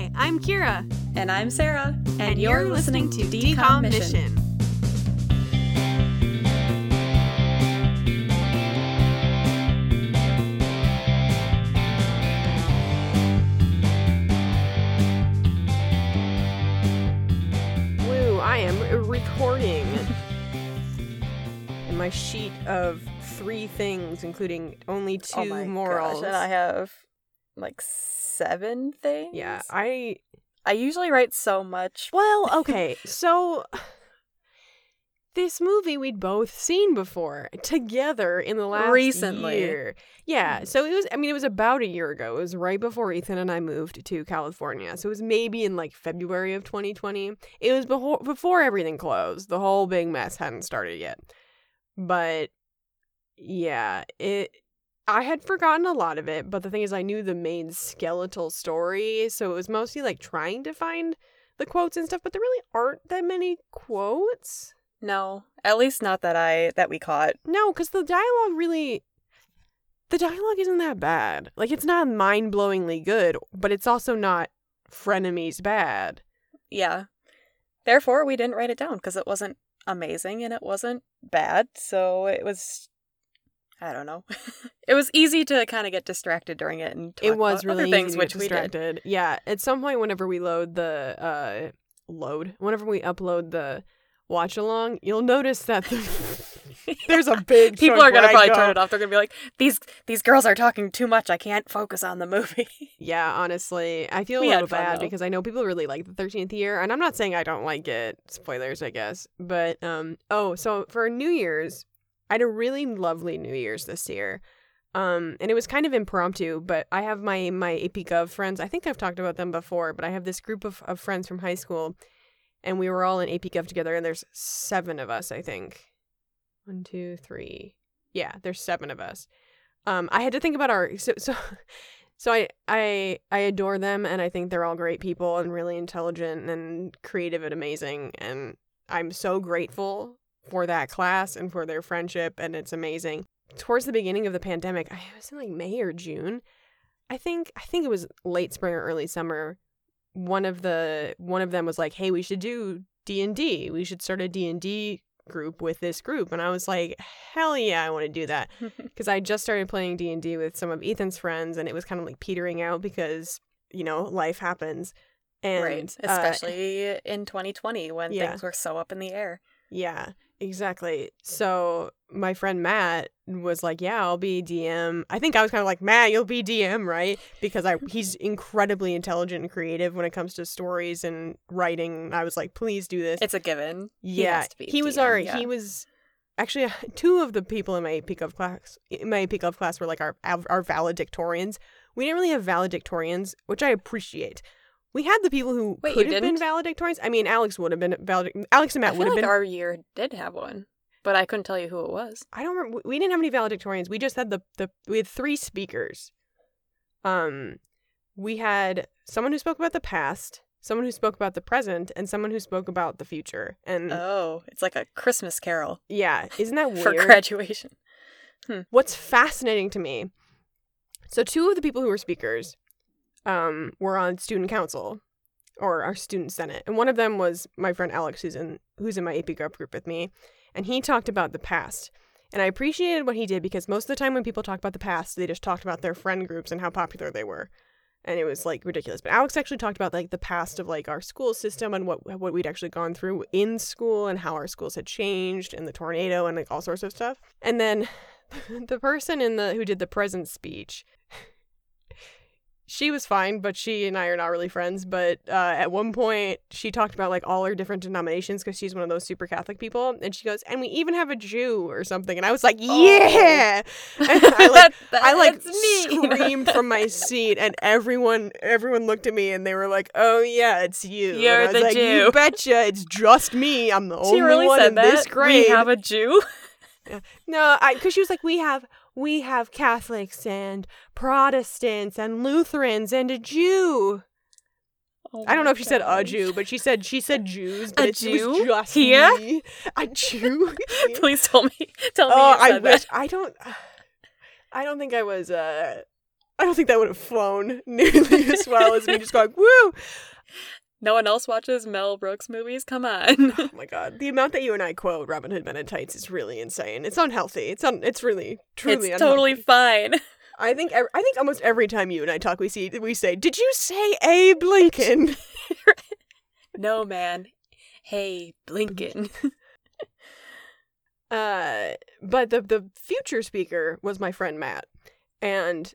Hi, I'm Kira. And I'm Sarah. And, And you're, listening, to DCOM Mission. Woo, I am recording. and my sheet of three things, including only oh two oh my morals. gosh, and I have like seven things. yeah, I. I usually write so much. Well, okay, so. This movie we'd both seen before together in the last Recently. year. Yeah, hmm. so it was. I mean, it was about a year ago. It was right before Ethan and I moved to California. So it was maybe in like February of 2020. It was before before everything closed. The whole big mess hadn't started yet. But yeah, it. I had forgotten a lot of it, but the thing is, I knew the main skeletal story, so it was mostly like trying to find the quotes and stuff. But there really aren't that many quotes. No, at least not that I that we caught. No, because the dialogue really. The dialogue isn't that bad. Like, it's not mind blowingly good, but it's also not frenemies bad. Yeah. Therefore, we didn't write it down because it wasn't amazing and it wasn't bad. So it was. I don't know. it was easy to kind of get distracted during it and it was really things, easy to which get we did. distracted. Yeah, at some point, whenever we load the uh, load, whenever we upload the watch along, you'll notice that the, there's a big People are gonna probably go, turn it off. They're gonna be like, "These these girls are talking too much. I can't focus on the movie." Yeah, honestly, I feel a We little fun, bad though. because I know people really like the Thirteenth Year, and I'm not saying I don't like it. Spoilers, I guess. But um, oh, so for New Year's, I had a really lovely New Year's this year. Um, and it was kind of impromptu, but I have my my AP Gov friends. I think I've talked about them before, but I have this group of, of friends from high school, and we were all in AP Gov together. And there's seven of us, I think. One, two, three. Yeah, there's seven of us. Um, I had to think about our so so. So I, I I adore them and I think they're all great people and really intelligent and creative and amazing and I'm so grateful for that class and for their friendship and it's amazing. Towards the beginning of the pandemic, I was in like May or June. I think I think it was late spring or early summer. One of the one of them was like, "Hey, we should do D&D. We should start a D&D group with this group." And I was like, "Hell yeah, I want to do that." because I just started playing D and D with some of Ethan's friends, and it was kind of like petering out because you know life happens, and right, uh, especially in 2020 when yeah. things were so up in the air. yeah, exactly. So my friend Matt was like, "Yeah, I'll be DM." I think I was kind of like, "Matt, you'll be DM, right?" Because I he's incredibly intelligent and creative when it comes to stories and writing. I was like, "Please do this." It's a given. He yeah, has to be he was already yeah. he was actually uh, two of the people in my AP Gov class in my AP Gov class were like our our valedictorians. We didn't really have valedictorians, which I appreciate. We had the people who Wait, could have been didn't? valedictorians. I mean, Alex would have been valedictorian. Alex and Matt would have like been. our year did have one, but I couldn't tell you who it was. I don't remember. We didn't have any valedictorians. We just had the the we had three speakers. Um, we had someone who spoke about the past, someone who spoke about the present, and someone who spoke about the future. And Oh, it's like a Christmas carol yeah, isn't that for weird? graduation. What's fascinating to me, so two of the people who were speakers um, were on student council or our student senate, and one of them was my friend Alex, who's in who's in my AP Gov group with me, and he talked about the past. And I appreciated what he did because most of the time when people talk about the past, they just talked about their friend groups and how popular they were. And it was like ridiculous. But Alex actually talked about like the past of like our school system and what what we'd actually gone through in school and how our schools had changed and the tornado and like all sorts of stuff. And then the person in the who did the present speech she was fine but she and i are not really friends but uh, at one point she talked about like all her different denominations because she's one of those super catholic people and she goes and we even have a jew or something and i was like Oh. yeah and i like That- I like screamed from my seat, and everyone everyone looked at me and they were like, "Oh yeah, it's you." You're I was the like, Jew. You betcha, it's just me. I'm the she only really one said in that. this grade. We have a Jew. No, I because she was like, we have we have Catholics and Protestants and Lutherans and a Jew. Oh I don't know if she said a. Jew, but she said she said Jews. But A it Jew? just Here? me. a Jew. Please tell me. Tell me. oh, I wish that. I don't. I don't think I was. Uh, I don't think that would have flown nearly as well as me just going, woo! No one else watches Mel Brooks movies? Come on. Oh my god. The amount that you and I quote Robin Hood Men in Tights is really insane. It's unhealthy. It's un- it's really truly it's totally fine. I think I think almost every time you and I talk we see we say, "Did you say Abe Lincoln?" no, man. Hey, Blinkin. Uh, but the the future speaker was my friend Matt, and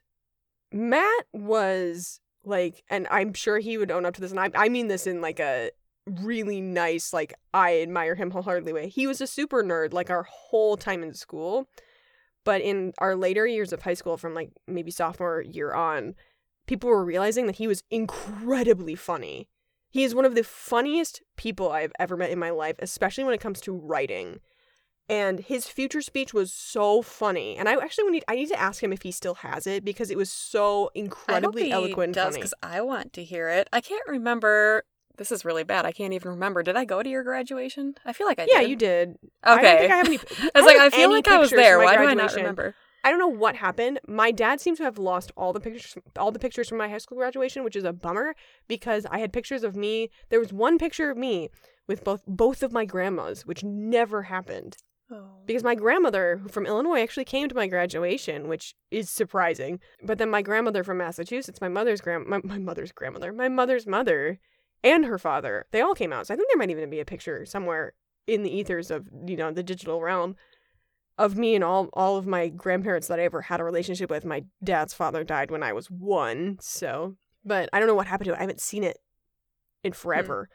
Matt was like, and I'm sure he would own up to this, and I I mean this in like a really nice, like I admire him wholeheartedly way. He was a super nerd like our whole time in school, but in our later years of high school, from like maybe sophomore year on, people were realizing that he was incredibly funny. He is one of the funniest people I've ever met in my life, especially when it comes to writing and his future speech was so funny. And I actually need I need to ask him if he still has it because it was so incredibly I hope he eloquent and does because I want to hear it. I can't remember. This is really bad. I can't even remember. Did I go to your graduation? I feel like I Yeah, did. you did. Okay. I don't think I have any. I was like, I feel like I was there. Why do I not remember? I don't know what happened. My dad seems to have lost all the pictures, all the pictures from my high school graduation, which is a bummer because I had pictures of me. There was one picture of me with both both of my grandmas, which never happened. Oh. because my grandmother from Illinois actually came to my graduation, which is surprising. But then my grandmother from Massachusetts, my mother's grand my, my mother's grandmother, my mother's mother, and her father, they all came out. So I think there might even be a picture somewhere in the ethers of you know the digital realm of me and all all of my grandparents that I ever had a relationship with. My dad's father died when I was one, so but I don't know what happened to it. I haven't seen it in hmm. forever.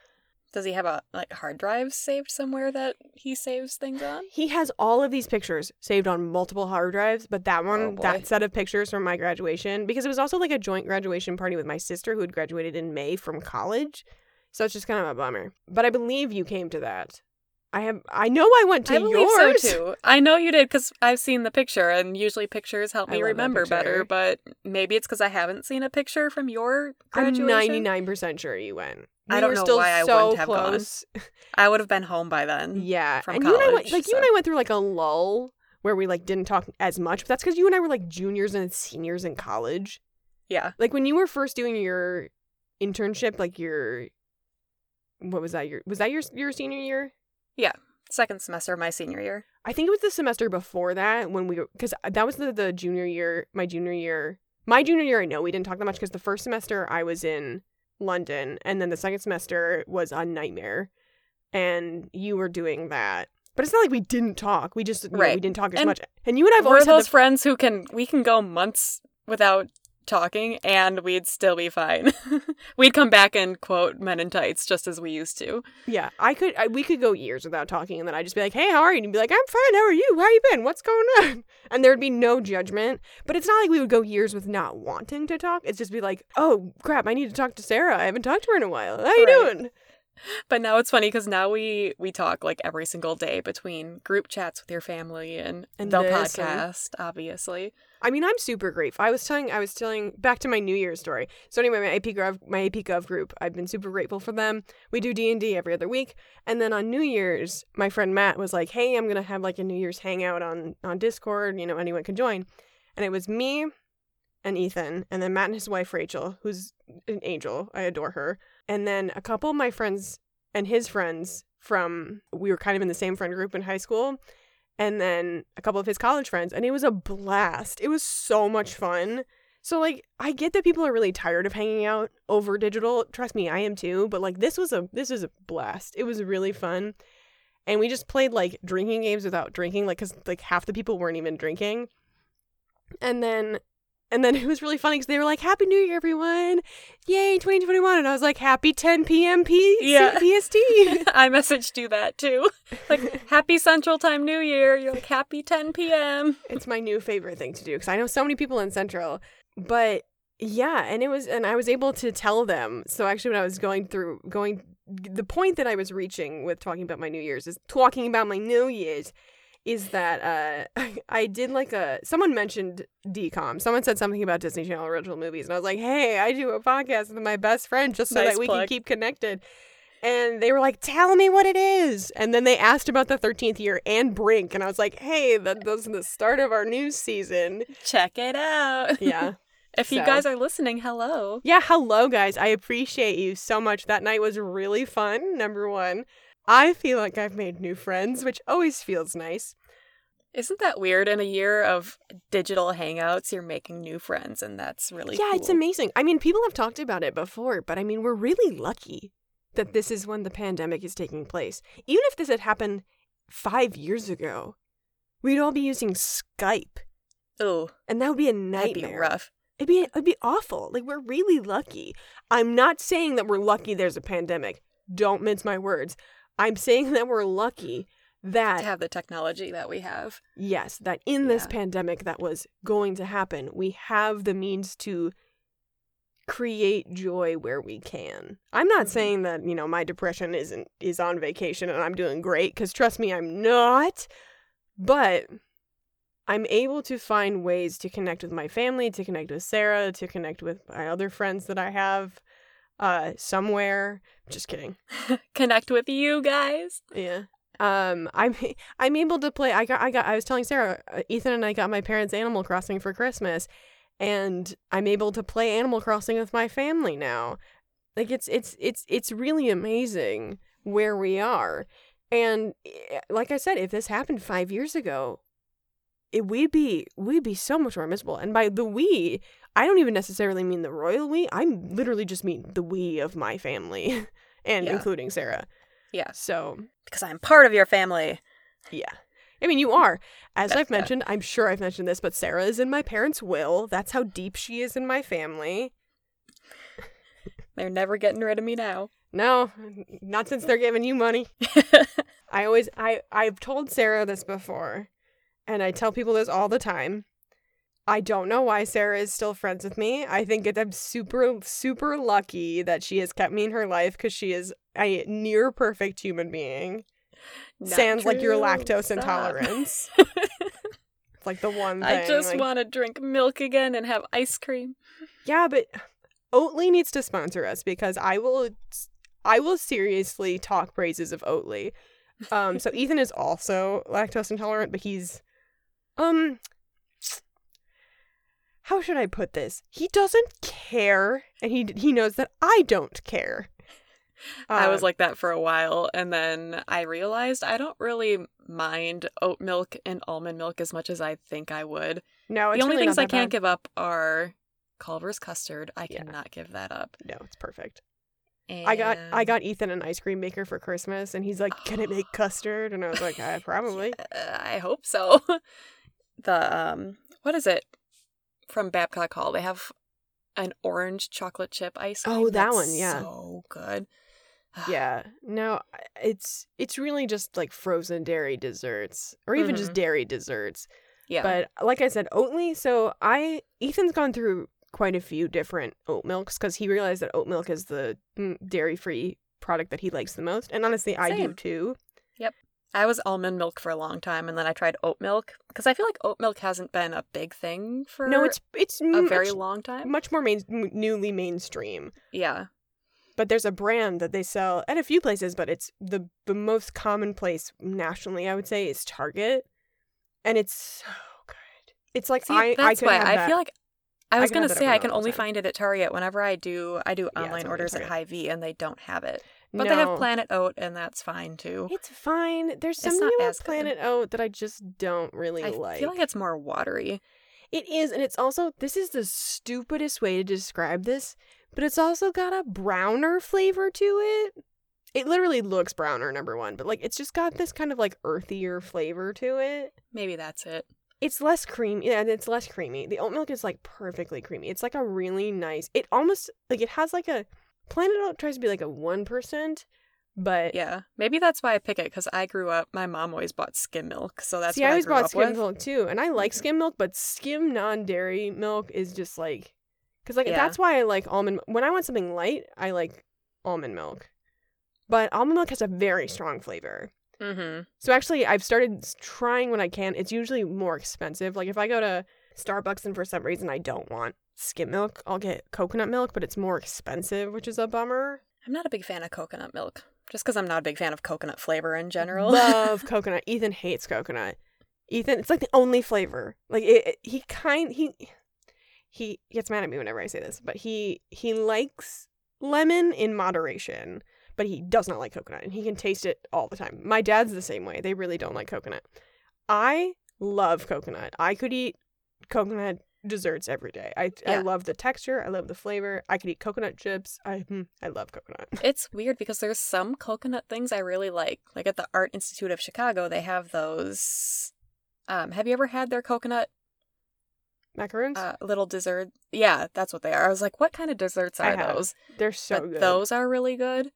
Does he have a like hard drive saved somewhere that he saves things on? He has all of these pictures saved on multiple hard drives, but that one, Oh, that set of pictures from my graduation, because it was also like a joint graduation party with my sister who had graduated in May from college. So it's just kind of a bummer. But I believe you came to that. I have. I know I went to I believe yours. so too. I know you did because I've seen the picture, and usually pictures help me remember better. But maybe it's because I haven't seen a picture from your I'm ninety nine percent sure you went. I We don't know still why I so wouldn't have gone. I would have been home by then. Yeah, from and you and I went college, like you and I went through like a lull where we like didn't talk as much. But that's because you and I were like juniors and seniors in college. Yeah. like when you were first doing your internship like your what was that your was that your your senior year Yeah, Second semester of my senior year. i think it was the semester before that when we because that was the, the junior year my junior year my junior year i know we didn't talk that much because the first semester i was in london and then the second semester was a nightmare and you were doing that. But it's not like we didn't talk we just you know, we didn't talk as And much. And you and i've We're always those the friends who can we can go months without talking and we'd still be fine. we'd come back and quote Men in Tights just as we used to. Yeah, I could. I, we could go years without talking, and then I'd just be like, "Hey, how are you?" And you'd be like, "I'm fine. How are you? How you been? What's going on?" And there'd be no judgment. But it's not like we would go years with not wanting to talk. It's just be like, "Oh crap, I need to talk to Sarah. I haven't talked to her in a while. How you Right. doing?" But now it's funny because now we we talk like every single day between group chats with your family and, And the this and- podcast, obviously. I mean, I'm super grateful. I was telling, I was telling back to my New Year's story. So anyway, my AP Gov, my AP Gov group, I've been super grateful for them. We do D and D every other week, and then on New Year's, my friend Matt was like, "Hey, I'm gonna have like a New Year's hangout on on Discord. You know, anyone can join." And it was me and Ethan, and then Matt and his wife Rachel, who's an angel. I adore her. And then a couple of my friends and his friends from we were kind of in the same friend group in high school and then a couple of his college friends and it was a blast. It was so much fun. So like i get that people are really tired of hanging out over digital. Trust me i am too but like this was a this was a blast. It was really fun. And we just played like drinking games without drinking like because like half the people weren't even drinking. And then and then it was really funny because they were like happy new year everyone yay 2021 and i was like happy 10 p.m P- Yeah. pst I messaged you that too. Like happy Central Time New Year. You're like happy 10 p.m. it's my new favorite thing to do because I know so many people in Central. But yeah, and it was, and I was able to tell them. So actually, when I was going through, going, the point that I was reaching with talking about my New Year's is talking about my New Year's is that uh I did like a someone mentioned DCOM. Someone said something about Disney Channel original movies, and I was like, hey, I do a podcast with my best friend just so Nice that we can keep connected. And they were like, "Tell me what it is." And then they asked about the thirteenth year and Brink, and I was like, "Hey, that, that's the start of our new season." Check it out. Yeah, If you guys are listening, hello. Yeah, hello guys. I appreciate you so much. That night was really fun. Number one, I feel like I've made new friends, which always feels nice. Isn't that weird? In a year of digital hangouts, you're making new friends, and that's really yeah, it's amazing. I mean, people have talked about it before, but I mean, we're really lucky that this is when the pandemic is taking place. Even if this had happened five years ago, we'd all be using Skype, Oh, and that would be a that'd nightmare. be rough. It'd be it'd be awful. Like we're really lucky. I'm not saying that we're lucky there's a pandemic. Don't mince my words. I'm saying that we're lucky that To have the technology that we have. yes, that in this Yeah. pandemic that was going to happen, we have the means to create joy where we can. I'm not Mhm. saying that, you know, my depression isn't is on vacation and I'm doing great cuz trust me, I'm not. But I'm able to find ways to connect with my family, to connect with Sarah, to connect with my other friends that I have uh somewhere. Just kidding. Connect with you guys. Yeah. Um I'm I'm able to play I got I got I was telling Sarah uh, Ethan and I got my parents Animal Crossing for Christmas and I'm able to play Animal Crossing with my family now. Like it's it's it's it's really amazing where we are. And eh, like I said, if this happened 5 years ago, it we'd be we'd be so much more miserable. And by the we, I don't even necessarily mean the royal we. I literally just mean the we of my family and Yeah. including Sarah. Yeah, So, because I'm part of your family. yeah. I mean, you are. As That's I've mentioned, I'm sure I've mentioned this, but Sarah is in my parents' will. That's how deep she is in my family. They're never getting rid of me now. No, not since they're giving you money. I always I I've told Sarah this before, and I tell people this all the time. I don't know why Sarah is still friends with me. I think it, I'm super super lucky that she has kept me in her life because she is a near perfect human being. Not Sans like your true. lactose Stop. intolerance. It's like the one thing. I just like- want to drink milk again and have ice cream. Yeah, but Oatly needs to sponsor us because I will I will seriously talk praises of Oatly. Um so Ethan is also lactose intolerant, but he's um how should I put this? He doesn't care and he he knows that I don't care. I was Uh, like that for a while, and then I realized I don't really mind oat milk and almond milk as much as I think I would. no, the only really things I can't bad. give up are Culver's custard. I Yeah. cannot give that up. No, it's perfect. And I got I got Ethan an ice cream maker for Christmas and he's like, "Can it make custard?" And I was like, uh, "Probably." Yeah, I hope so. the um, what is it from Babcock Hall? They have an orange chocolate chip ice cream. Oh, that one, yeah. so good. Yeah. No, it's it's really just like frozen dairy desserts or even just Mhm. dairy desserts. yeah. But like I said, Oatly, so I Ethan's gone through quite a few different oat milks cuz he realized that oat milk is the dairy-free product that he likes the most. And honestly, I do too. too. I was almond milk for a long time, and then I tried oat milk because I feel like oat milk hasn't been a big thing for No, it's it's a much, very long time. much more main, newly mainstream. Yeah, But there's a brand that they sell at a few places, but it's the the most common place nationally, I would say, is Target. And it's so good. It's like See, I I that's could why I that. feel like I I was could gonna say I can only time. find it at Target whenever I do I do online at orders at. Hy-Vee and they don't have it, but they have Planet Oat and that's fine too. It's fine. There's something about as good. Planet Oat that I just don't really I like. I feel like it's more watery. It is, and it's also this is the stupidest way to describe this, but it's also got a browner flavor to it. It literally looks browner, number one, but like it's just got this kind of like earthier flavor to it. Maybe that's it. It's less creamy. Yeah, it's less creamy. The oat milk is like perfectly creamy. It's like a really nice. It almost like it has like a Planet Oat tries to be like a one percent, but Yeah, maybe that's why I pick it because I grew up. My mom always bought skim milk, so that's See, what I I always grew bought skim with. milk too, and I like skim milk, but skim non-dairy milk is just like, because like Yeah. that's why I like almond. When I want something light, I like almond milk, but almond milk has a very strong flavor. Mm-hmm. So actually, I've started trying when I can. It's usually more expensive. Like if I go to Starbucks and for some reason I don't want skim milk, I'll get coconut milk, but it's more expensive, which is a bummer. I'm not a big fan of coconut milk, just because I'm not a big fan of coconut flavor in general. Love coconut. Ethan hates coconut. Ethan, it's like the only flavor. Like it, it- he kind he he gets mad at me whenever I say this, but he he likes lemon in moderation, but he does not like coconut and he can taste it all the time. My dad's the same way. They really don't like coconut. I love coconut. I could eat coconut desserts every day. I I love the texture. I love the flavor. I could eat coconut chips. I mm, I love coconut. It's weird because there's some coconut things I really like. Like at the Art Institute of Chicago, they have those. Um, have you ever had their coconut Macaroons? uh, little dessert? Yeah, that's what they are. I was like, what kind of desserts are those? They're so but good. those are really good.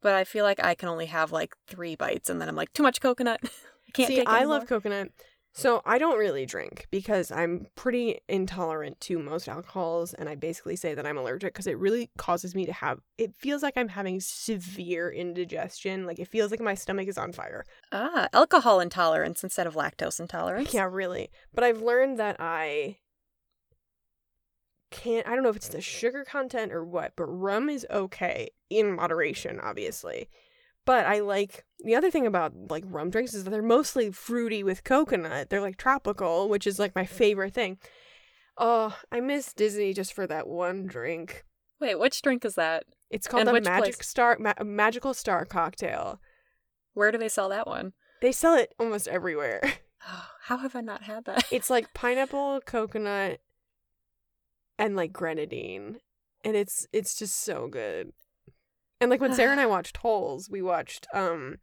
But I feel like I can only have like three bites, and then I'm like, too much coconut. Can't See, I love coconut. So I don't really drink because I'm pretty intolerant to most alcohols, and I basically say that I'm allergic because it really causes me to have. It feels like I'm having severe indigestion. Like it feels like my stomach is on fire. Ah, alcohol intolerance instead of lactose intolerance. Yeah, really. But I've learned that I can't. I don't know if it's the sugar content or what, but rum is okay in moderation, obviously. But I like the other thing about like rum drinks is that they're mostly fruity with coconut. They're like tropical, which is like my favorite thing. Oh, I miss Disney just for that one drink. Wait, which drink is that? It's called And a Magic place? Star ma- Magical Star cocktail. Where do they sell that one? They sell it almost everywhere. Oh, how have I not had that? It's like pineapple, coconut, and like grenadine, and it's it's just so good. And like when Sarah and I watched Holes, we watched um,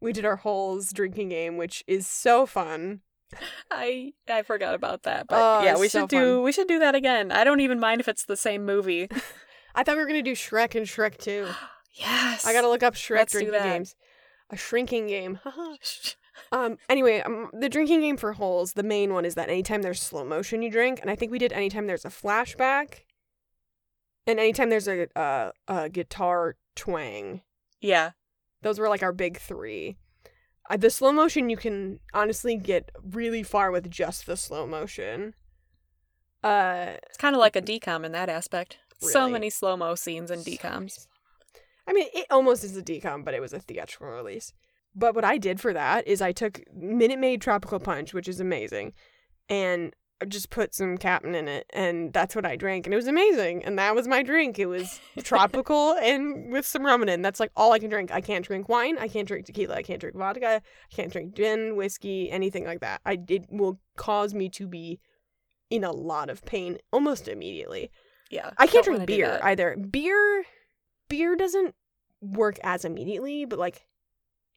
we did our Holes drinking game, which is so fun. I I forgot about that, but Oh, yeah, we so should do fun. we should do that again. I don't even mind if it's the same movie. I thought we were gonna do Shrek and Shrek 2. yes, I gotta look up Shrek Let's drinking games. A shrinking game. um. Anyway, um, the drinking game for Holes, the main one is that anytime there's slow motion, you drink, and I think we did anytime there's a flashback, and anytime there's a uh, a guitar twang. yeah, Those were like our big three. Uh, the slow motion, you can honestly get really far with just the slow motion. Uh, it's kind of like a DCOM in that aspect. So many slow mo scenes and DCOMs. slow- I mean, it almost is a DCOM, but it was a theatrical release. But what I did for that is I took Minute Maid Tropical Punch, which is amazing, and just put some Captain in it, and that's what I drank, and it was amazing. And that was my drink. It was tropical and with some rum in it. That's like all I can drink. I can't drink wine. I can't drink tequila. I can't drink vodka. I can't drink gin, whiskey, anything like that. I it will cause me to be in a lot of pain almost immediately. Yeah, I can't drink beer either. Beer beer doesn't work as immediately, but like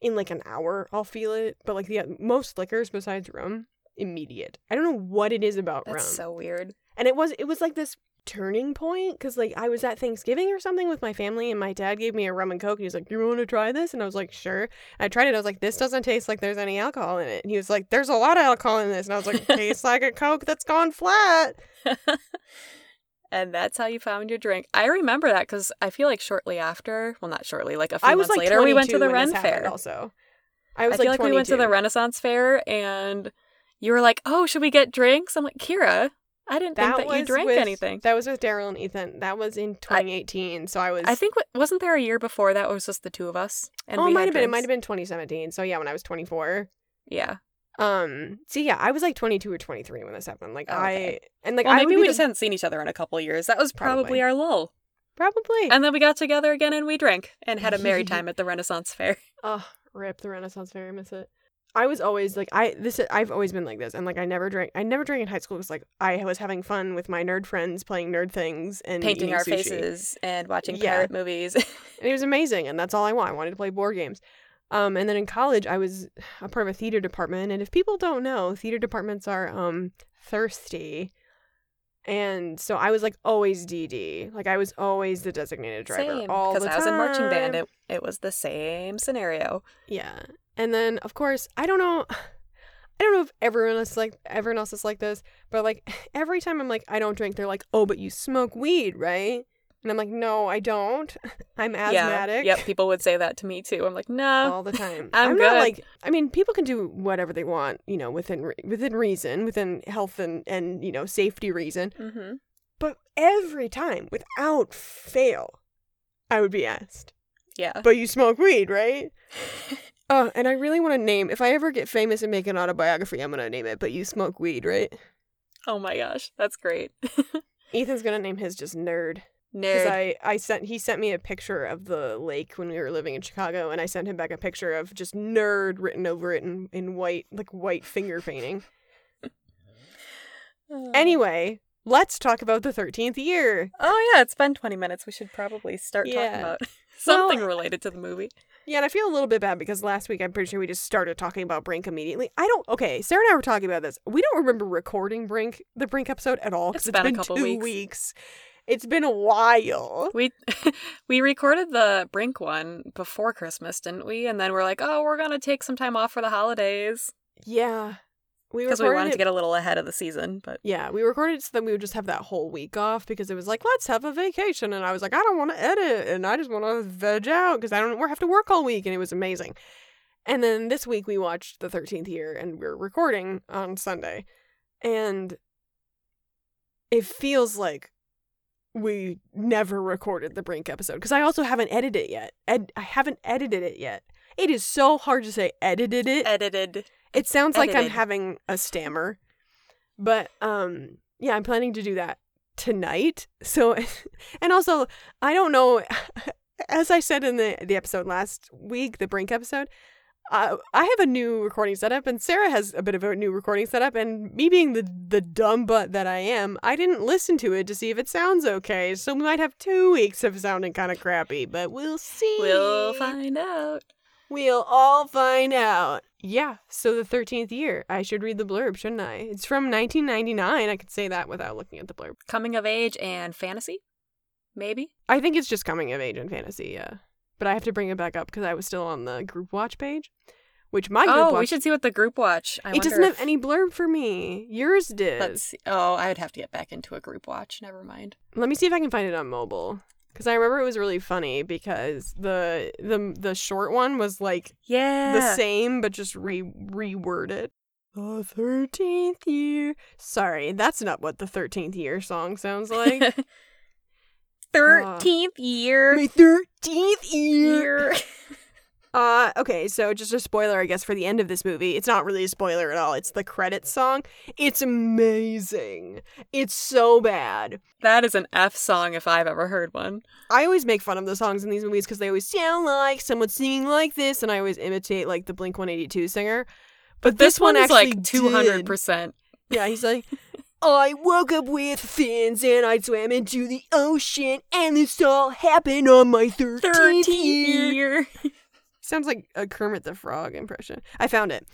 in like an hour I'll feel it. But like the uh, most liquors besides rum, immediate. I don't know what it is about That's rum. so weird. and it was it was like this turning point because like I was at Thanksgiving or something with my family and my dad gave me a rum and coke and he was like, "You want to try this?" And I was like, "Sure." And I tried it. I was like, "This doesn't taste like there's any alcohol in it." And he was like, "There's a lot of alcohol in this." And I was like, "Tastes like a coke that's gone flat." and that's how you found your drink. I remember that because I feel like shortly after, well, not shortly, like a few I was months like later, we went to the Ren Fair. Also, I I, was feel like, like we went to the Renaissance Fair and you were like, "Oh, should we get drinks?" I'm like, "Kira, I didn't think that you drank with- anything." That was with Daryl and Ethan. That was in 2018. so I was. I think wasn't there a year before that was just the two of us and oh, it might have been. It might have been 2017. So yeah, when I was 24. Yeah. Um. See, yeah, I was like 22 or 23 when this happened. Like Oh, okay. I and like well, I maybe we just the- hadn't seen each other in a couple of years. That was probably, Probably. our lull. probably. And then we got together again and we drank and had a merry time at the Renaissance Fair. Oh, rip the Renaissance Fair. I miss it. I was always like I this I've always been like this and like I never drank I never drank in high school because like I was having fun with my nerd friends playing nerd things and Painting our sushi. faces and watching Yeah. pirate movies. and it was amazing and that's all i want i wanted to play board games um, and then in college i was a part of a theater department and if people don't know theater departments are um, thirsty and so i was like always dd like i was always the designated driver Same, all the because I was in marching band. It, it was the same scenario. yeah and then of course i don't know i don't know if everyone else is like everyone else is like this but like every time i'm like i don't drink they're like oh but you smoke weed right and i'm like no i don't i'm asthmatic Yeah, yep. People would say that to me too. I'm like, no, all the time. I'm not good. like I mean, people can do whatever they want, you know, within re- within reason, within health and and you know safety reason. hmm But every time, without fail, I would be asked, yeah. "But you smoke weed, right?" Oh, and I really want to name. If I ever get famous and make an autobiography, I'm gonna name it. But you smoke weed, right? Oh my gosh, that's great. Ethan's gonna name his just nerd. Nerd. I, I sent he sent me a picture of the lake when we were living in Chicago, and I sent him back a picture of just nerd written over it in, in white, like white finger painting. Uh, Anyway, let's talk about the thirteenth year. Oh yeah, it's been 20 minutes. We should probably start Yeah. talking about Well- something related to the movie. Yeah, and I feel a little bit bad because last week I'm pretty sure we just started talking about Brink immediately. I don't. Okay, Sarah and I were talking about this. We don't remember recording Brink, the Brink episode at all because It's it's been a couple two weeks. weeks. It's been a while. We we recorded the Brink one before Christmas, didn't we? And then we're like, "Oh, we're going to take some time off for the holidays." Yeah, we Because we wanted it- to get a little ahead of the season, but Yeah, we recorded so that we would just have that whole week off because it was like, let's have a vacation. And I was like, I don't want to edit and I just want to veg out because I don't have to work all week. And it was amazing. And then this week we watched the 13th year and we're recording on Sunday. And it feels like we never recorded the Brink episode because I also haven't edited it yet. Ed- I haven't edited it yet. It is so hard to say edited it. edited. It sounds like I'm having a stammer. But um yeah, I'm planning to do that tonight. So and also I don't know as I said in the the episode last week, the Brink episode, uh, I have a new recording setup and Sarah has a bit of a new recording setup and me being the the dumb butt that I am, I didn't listen to it to see if it sounds okay. So we might have 2 weeks of sounding kind of crappy, but we'll see. We'll find out. We'll all find out. Yeah, so the 13th year. I should read the blurb, shouldn't I? It's from 1999. I could say that without looking at the blurb. Coming of age and fantasy? Maybe? I think it's just coming of age and fantasy, yeah. But I have to bring it back up because I was still on the group watch page, which my group Oh, watch. we should see what the group watch. I it doesn't wonder have any blurb for me. Yours did. Let's see. Oh, I would have to get back into a group watch. Never mind. Let me see if I can find it on mobile. Because I remember it was really funny because the the the short one was like Yeah. the same but just re reworded. The thirteenth year. Sorry, that's not what the thirteenth year song sounds like. Thirteenth year. My thirteenth year. year. Uh, okay, so just a spoiler, I guess, for the end of this movie. It's not really a spoiler at all. It's the credits song. It's amazing. It's so bad. that is an F song if I've ever heard one. I always make fun of the songs in these movies because they always sound like someone singing like this, and I always imitate like the Blink One Eighty Two singer. But, This, one is actually like two hundred did. percent. Yeah, he's like, I woke up with fins and I swam into the ocean, and this all happened on my 13th, Thirteenth year. year. Sounds like a Kermit the Frog impression. I found it.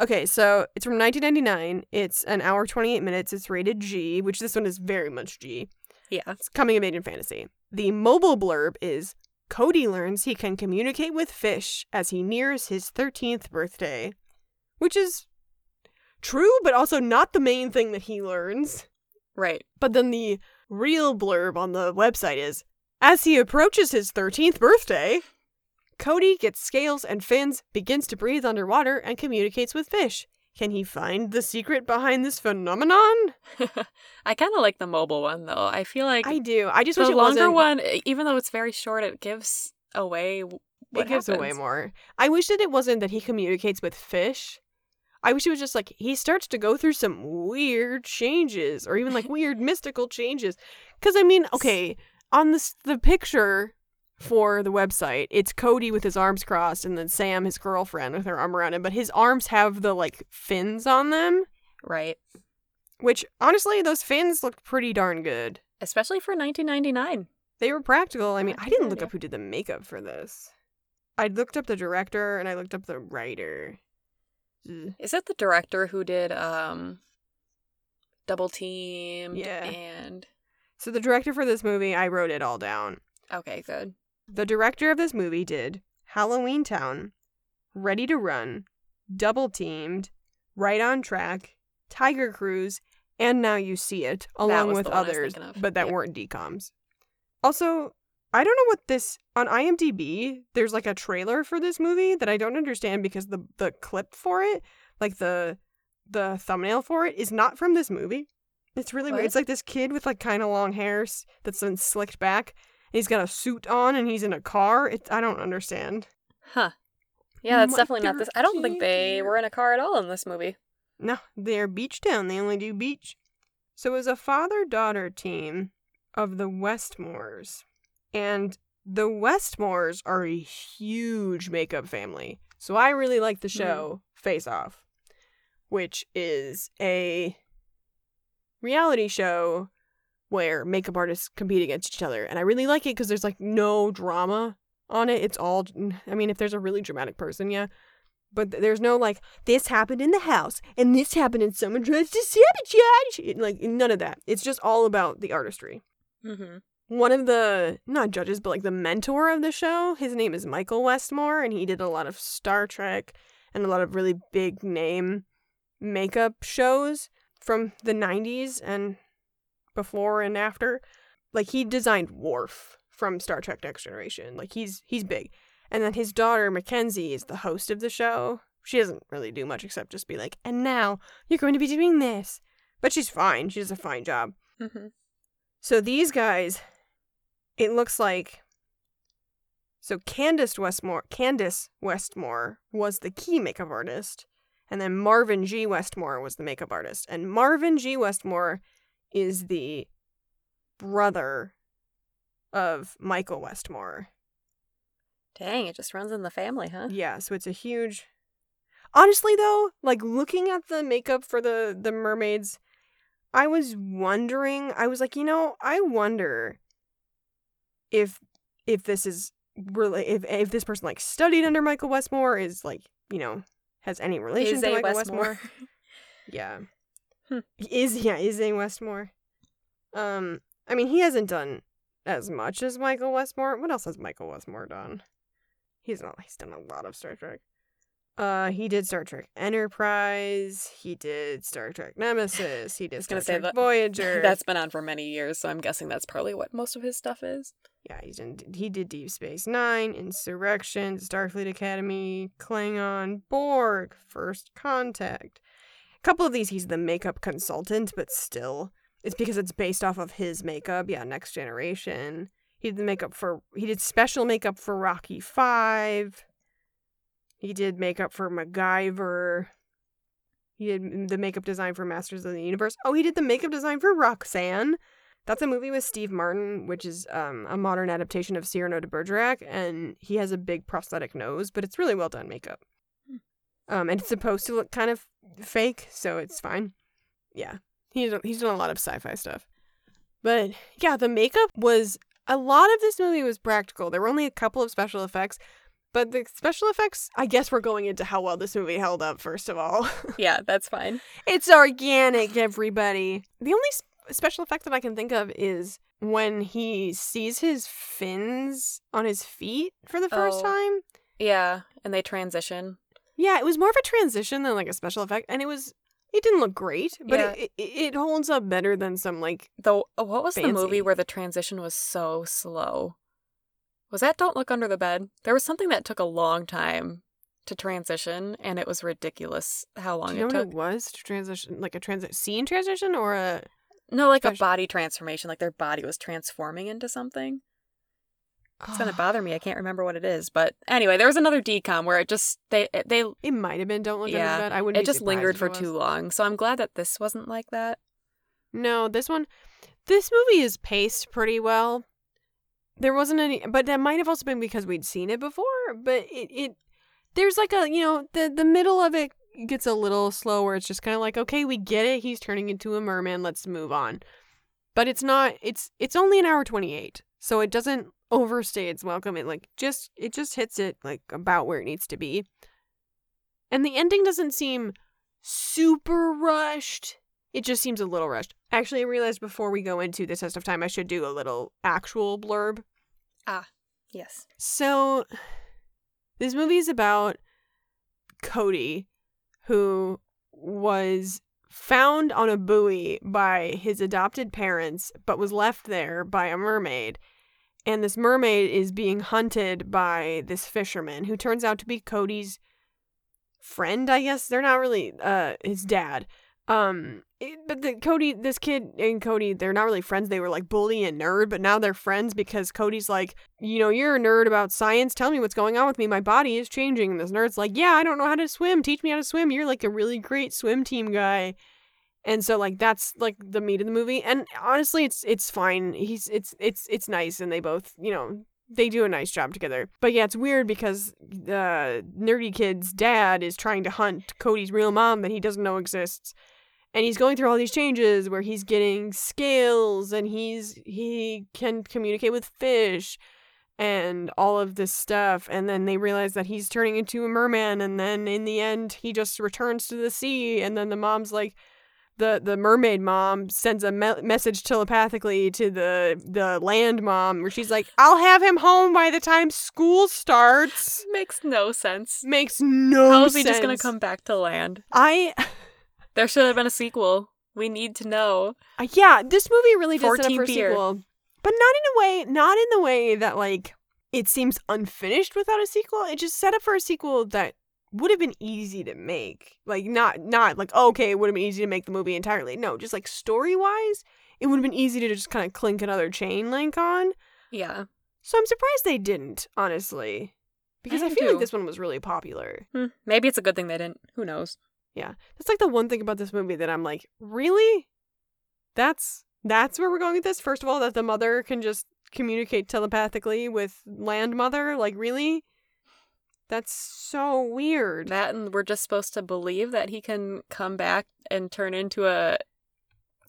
Okay, so it's from 1999. It's an hour 28 minutes. It's rated G, which this one is very much G. Yeah. It's coming of age and fantasy. The mobile blurb is Cody learns he can communicate with fish as he nears his 13th birthday, which is true, but also not the main thing that he learns. Right. But then the real blurb on the website is As he approaches his 13th birthday, Cody gets scales and fins, begins to breathe underwater, and communicates with fish. Can he find the secret behind this phenomenon? I kind of like the mobile one though. I feel like I do. I just wish the longer wasn't. one, even though it's very short, it gives away. it gives away more. I wish that it wasn't that he communicates with fish. I wish it was just like he starts to go through some weird changes or even like weird mystical changes. Cuz I mean, okay, on this the picture for the website, it's Cody with his arms crossed and then Sam his girlfriend with her arm around him, but his arms have the like fins on them, Right. which honestly those fins look pretty darn good. Especially for 1999. They were practical. I mean, I didn't look up who did the makeup for this. I looked up the director and I looked up the writer. Is it the director who did um Double Team Yeah. and So the director for this movie, I wrote it all down. Okay, good. The director of this movie did Halloweentown, Ready to Run, Double Teamed, Right on Track, Tiger Cruise, and Now You See It, along with the one I was others, but that weren't DCOMs. Also, I don't know what this on IMDb. There's like a trailer for this movie that I don't understand because the the clip for it, like the the thumbnail for it, is not from this movie. It's really weird. It's like this kid with like kind of long hair that's been slicked back. And he's got a suit on and he's in a car. It's I don't understand. Huh. Yeah, that's My definitely not this. I don't think they were in a car at all in this movie. No, they're beach town. They only do beach. So it was a father daughter team of the Westmores. And the Westmores are a huge makeup family. So I really like the show Face Off, which is a reality show where makeup artists compete against each other. And I really like it because there's like no drama on it. It's all, I mean, if there's a really dramatic person, yeah. But there's no like, this happened in the house and this happened and someone tries to sabotage. It- Like, none of that. It's just all about the artistry. Mm-hmm. One of the, not judges, but like the mentor of the show, his name is Michael Westmore, and he did a lot of Star Trek and a lot of really big name makeup shows from the 90s and before and after. Like he designed Worf from Star Trek Next Generation. Like he's he's big. And then his daughter McKenzie is the host of the show. She doesn't really do much except just be like, "And now you're going to be doing this." But she's fine. She does a fine job. Mm-hmm. So these guys, it looks like. So Candace Westmore, Candace Westmore was the key makeup artist, and then Marvin G. Westmore was the makeup artist. And Marvin G. Westmore is the brother of Michael Westmore. Dang, it just runs in the family, huh? Yeah, so it's a huge. Honestly, though, like looking at the makeup for the the mermaids, I was wondering. I was like, you know, I wonder if if this is really if if this person like studied under Michael Westmore is like you know has any relation Is to Michael Westmore. Westmore. Yeah, Hmm. is yeah is a Westmore. Um, I mean, he hasn't done as much as Michael Westmore. What else has Michael Westmore done? He's not. He's done a lot of Star Trek. Uh, he did Star Trek Enterprise. He did Star Trek Nemesis. He did Star gonna say Trek that- Voyager. That's been on for many years, so I'm guessing that's probably what most of his stuff is. yeah. He's in. He did Deep Space Nine, Insurrection, Starfleet Academy, Klingon, Borg, First Contact. Couple of these, he's the makeup consultant, but still, it's because it's based off of his makeup. Yeah, Next Generation. He did the makeup for. He did special makeup for Rocky Five. He did makeup for MacGyver. He did the makeup design for Masters of the Universe. Oh, he did the makeup design for Roxanne. That's a movie with Steve Martin, which is um, a modern adaptation of Cyrano de Bergerac, and he has a big prosthetic nose, but it's really well done makeup. Um, and it's supposed to look kind of fake, so it's fine. Yeah, he's he's done a lot of sci-fi stuff, but yeah, the makeup was a lot of this movie was practical. There were only a couple of special effects, but the special effects, I guess, we're going into how well this movie held up. First of all, Yeah, that's fine. it's organic, everybody. The only special effect that I can think of is when he sees his fins on his feet for the first Oh. time. Yeah, and they transition. Yeah, it was more of a transition than like a special effect, and it was. It didn't look great, but Yeah. it, it it holds up better than some like Though, uh, what was the movie where the transition was so slow? Was that Don't Look Under the Bed? There was something that took a long time to transition, and it was ridiculous how long Do you know it what took. it was to transition, like a transi- scene transition or a? No, like a body transformation, like their body was transforming into something. It's gonna bother me. I can't remember what it is, but anyway, there was another DCOM where it just they eh, they It might have been "Don't Look Under Yeah, the Bed." I wouldn't. it just lingered for too long. So I'm glad that this wasn't like that. No, this one, this movie is paced pretty well. There wasn't any, but that might have also been because we'd seen it before. But it, it there's like a, you know, the the middle of it gets a little slow where it's just kind of like, okay, we get it. He's turning into a merman. Let's move on. But it's not. It's it's only an hour twenty eight, so it doesn't overstay its welcome. It like just it just hits it like about where it needs to be. And the ending doesn't seem super rushed. It just seems a little rushed. Actually, I realized before we go into the test of time, I should do a little actual blurb. Ah, yes. So, this movie is about Cody, who was found on a buoy by his adopted parents, but was left there by a mermaid. And this mermaid is being hunted by this fisherman who turns out to be Cody's friend, I guess. They're not really uh his dad. Um it- but the Cody this kid and Cody, they're not really friends. They were like bully and nerd, but now they're friends because Cody's like, you know, you're a nerd about science. Tell me what's going on with me. My body is changing. And this nerd's like, yeah, I don't know how to swim. Teach me how to swim. You're like a really great swim team guy. And so like that's like the meat of the movie. And honestly, it's it's fine. He's it's it's it's nice and they both, you know, they do a nice job together. But yeah, it's weird because the nerdy kid's dad is trying to hunt Cody's real mom that he doesn't know exists. And he's going through all these changes where he's getting scales and he's he can communicate with fish and all of this stuff and then they realize that he's turning into a merman and then in the end he just returns to the sea and then the mom's like the the mermaid mom sends a me- message telepathically to the the land mom where she's like I'll have him home by the time school starts Makes no sense. makes no How is he just gonna come back to land? I There should have been a sequel. We need to know. Uh, yeah, this movie really does set up for a sequel, but not in a way, not in the way that like it seems unfinished without a sequel. It just set up for a sequel that would have been easy to make. Like not not like okay, it would have been easy to make the movie entirely. No, just like story wise, it would have been easy to just kind of clink another chain link on. Yeah. So I'm surprised they didn't, honestly, because I, am feel too. like this one was really popular. Hmm. Maybe it's a good thing they didn't. Who knows? Yeah. That's like the one thing about this movie that I'm like, really? That's that's where we're going with this? First of all, that the mother can just communicate telepathically with land mother? Like really? That's so weird. That and we're just supposed to believe that he can come back and turn into a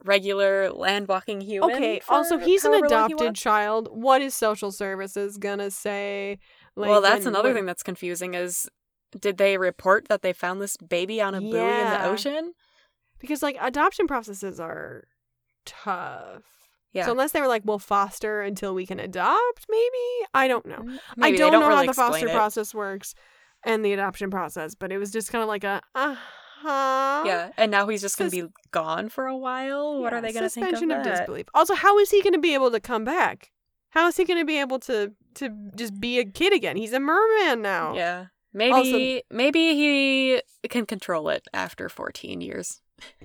regular land walking human. Okay, also he's an long he adopted child. What is social services gonna say? Like, well, that's another when- thing that's confusing is did they report that they found this baby on a buoy in the ocean? because like adoption processes are tough. Yeah. So unless they were like, we'll foster until we can adopt, maybe I don't know. Mm, I maybe they don't, know really how the foster it. process works and the adoption process, but it was just kind of like a uh huh. Yeah, and now he's just gonna be gone for a while. what are they going to think of suspension of, that? disbelief? Also, how is he going to be able to come back? How is he going to be able to to just be a kid again? He's a merman now. Yeah, maybe Also- maybe he can control it after 14 years.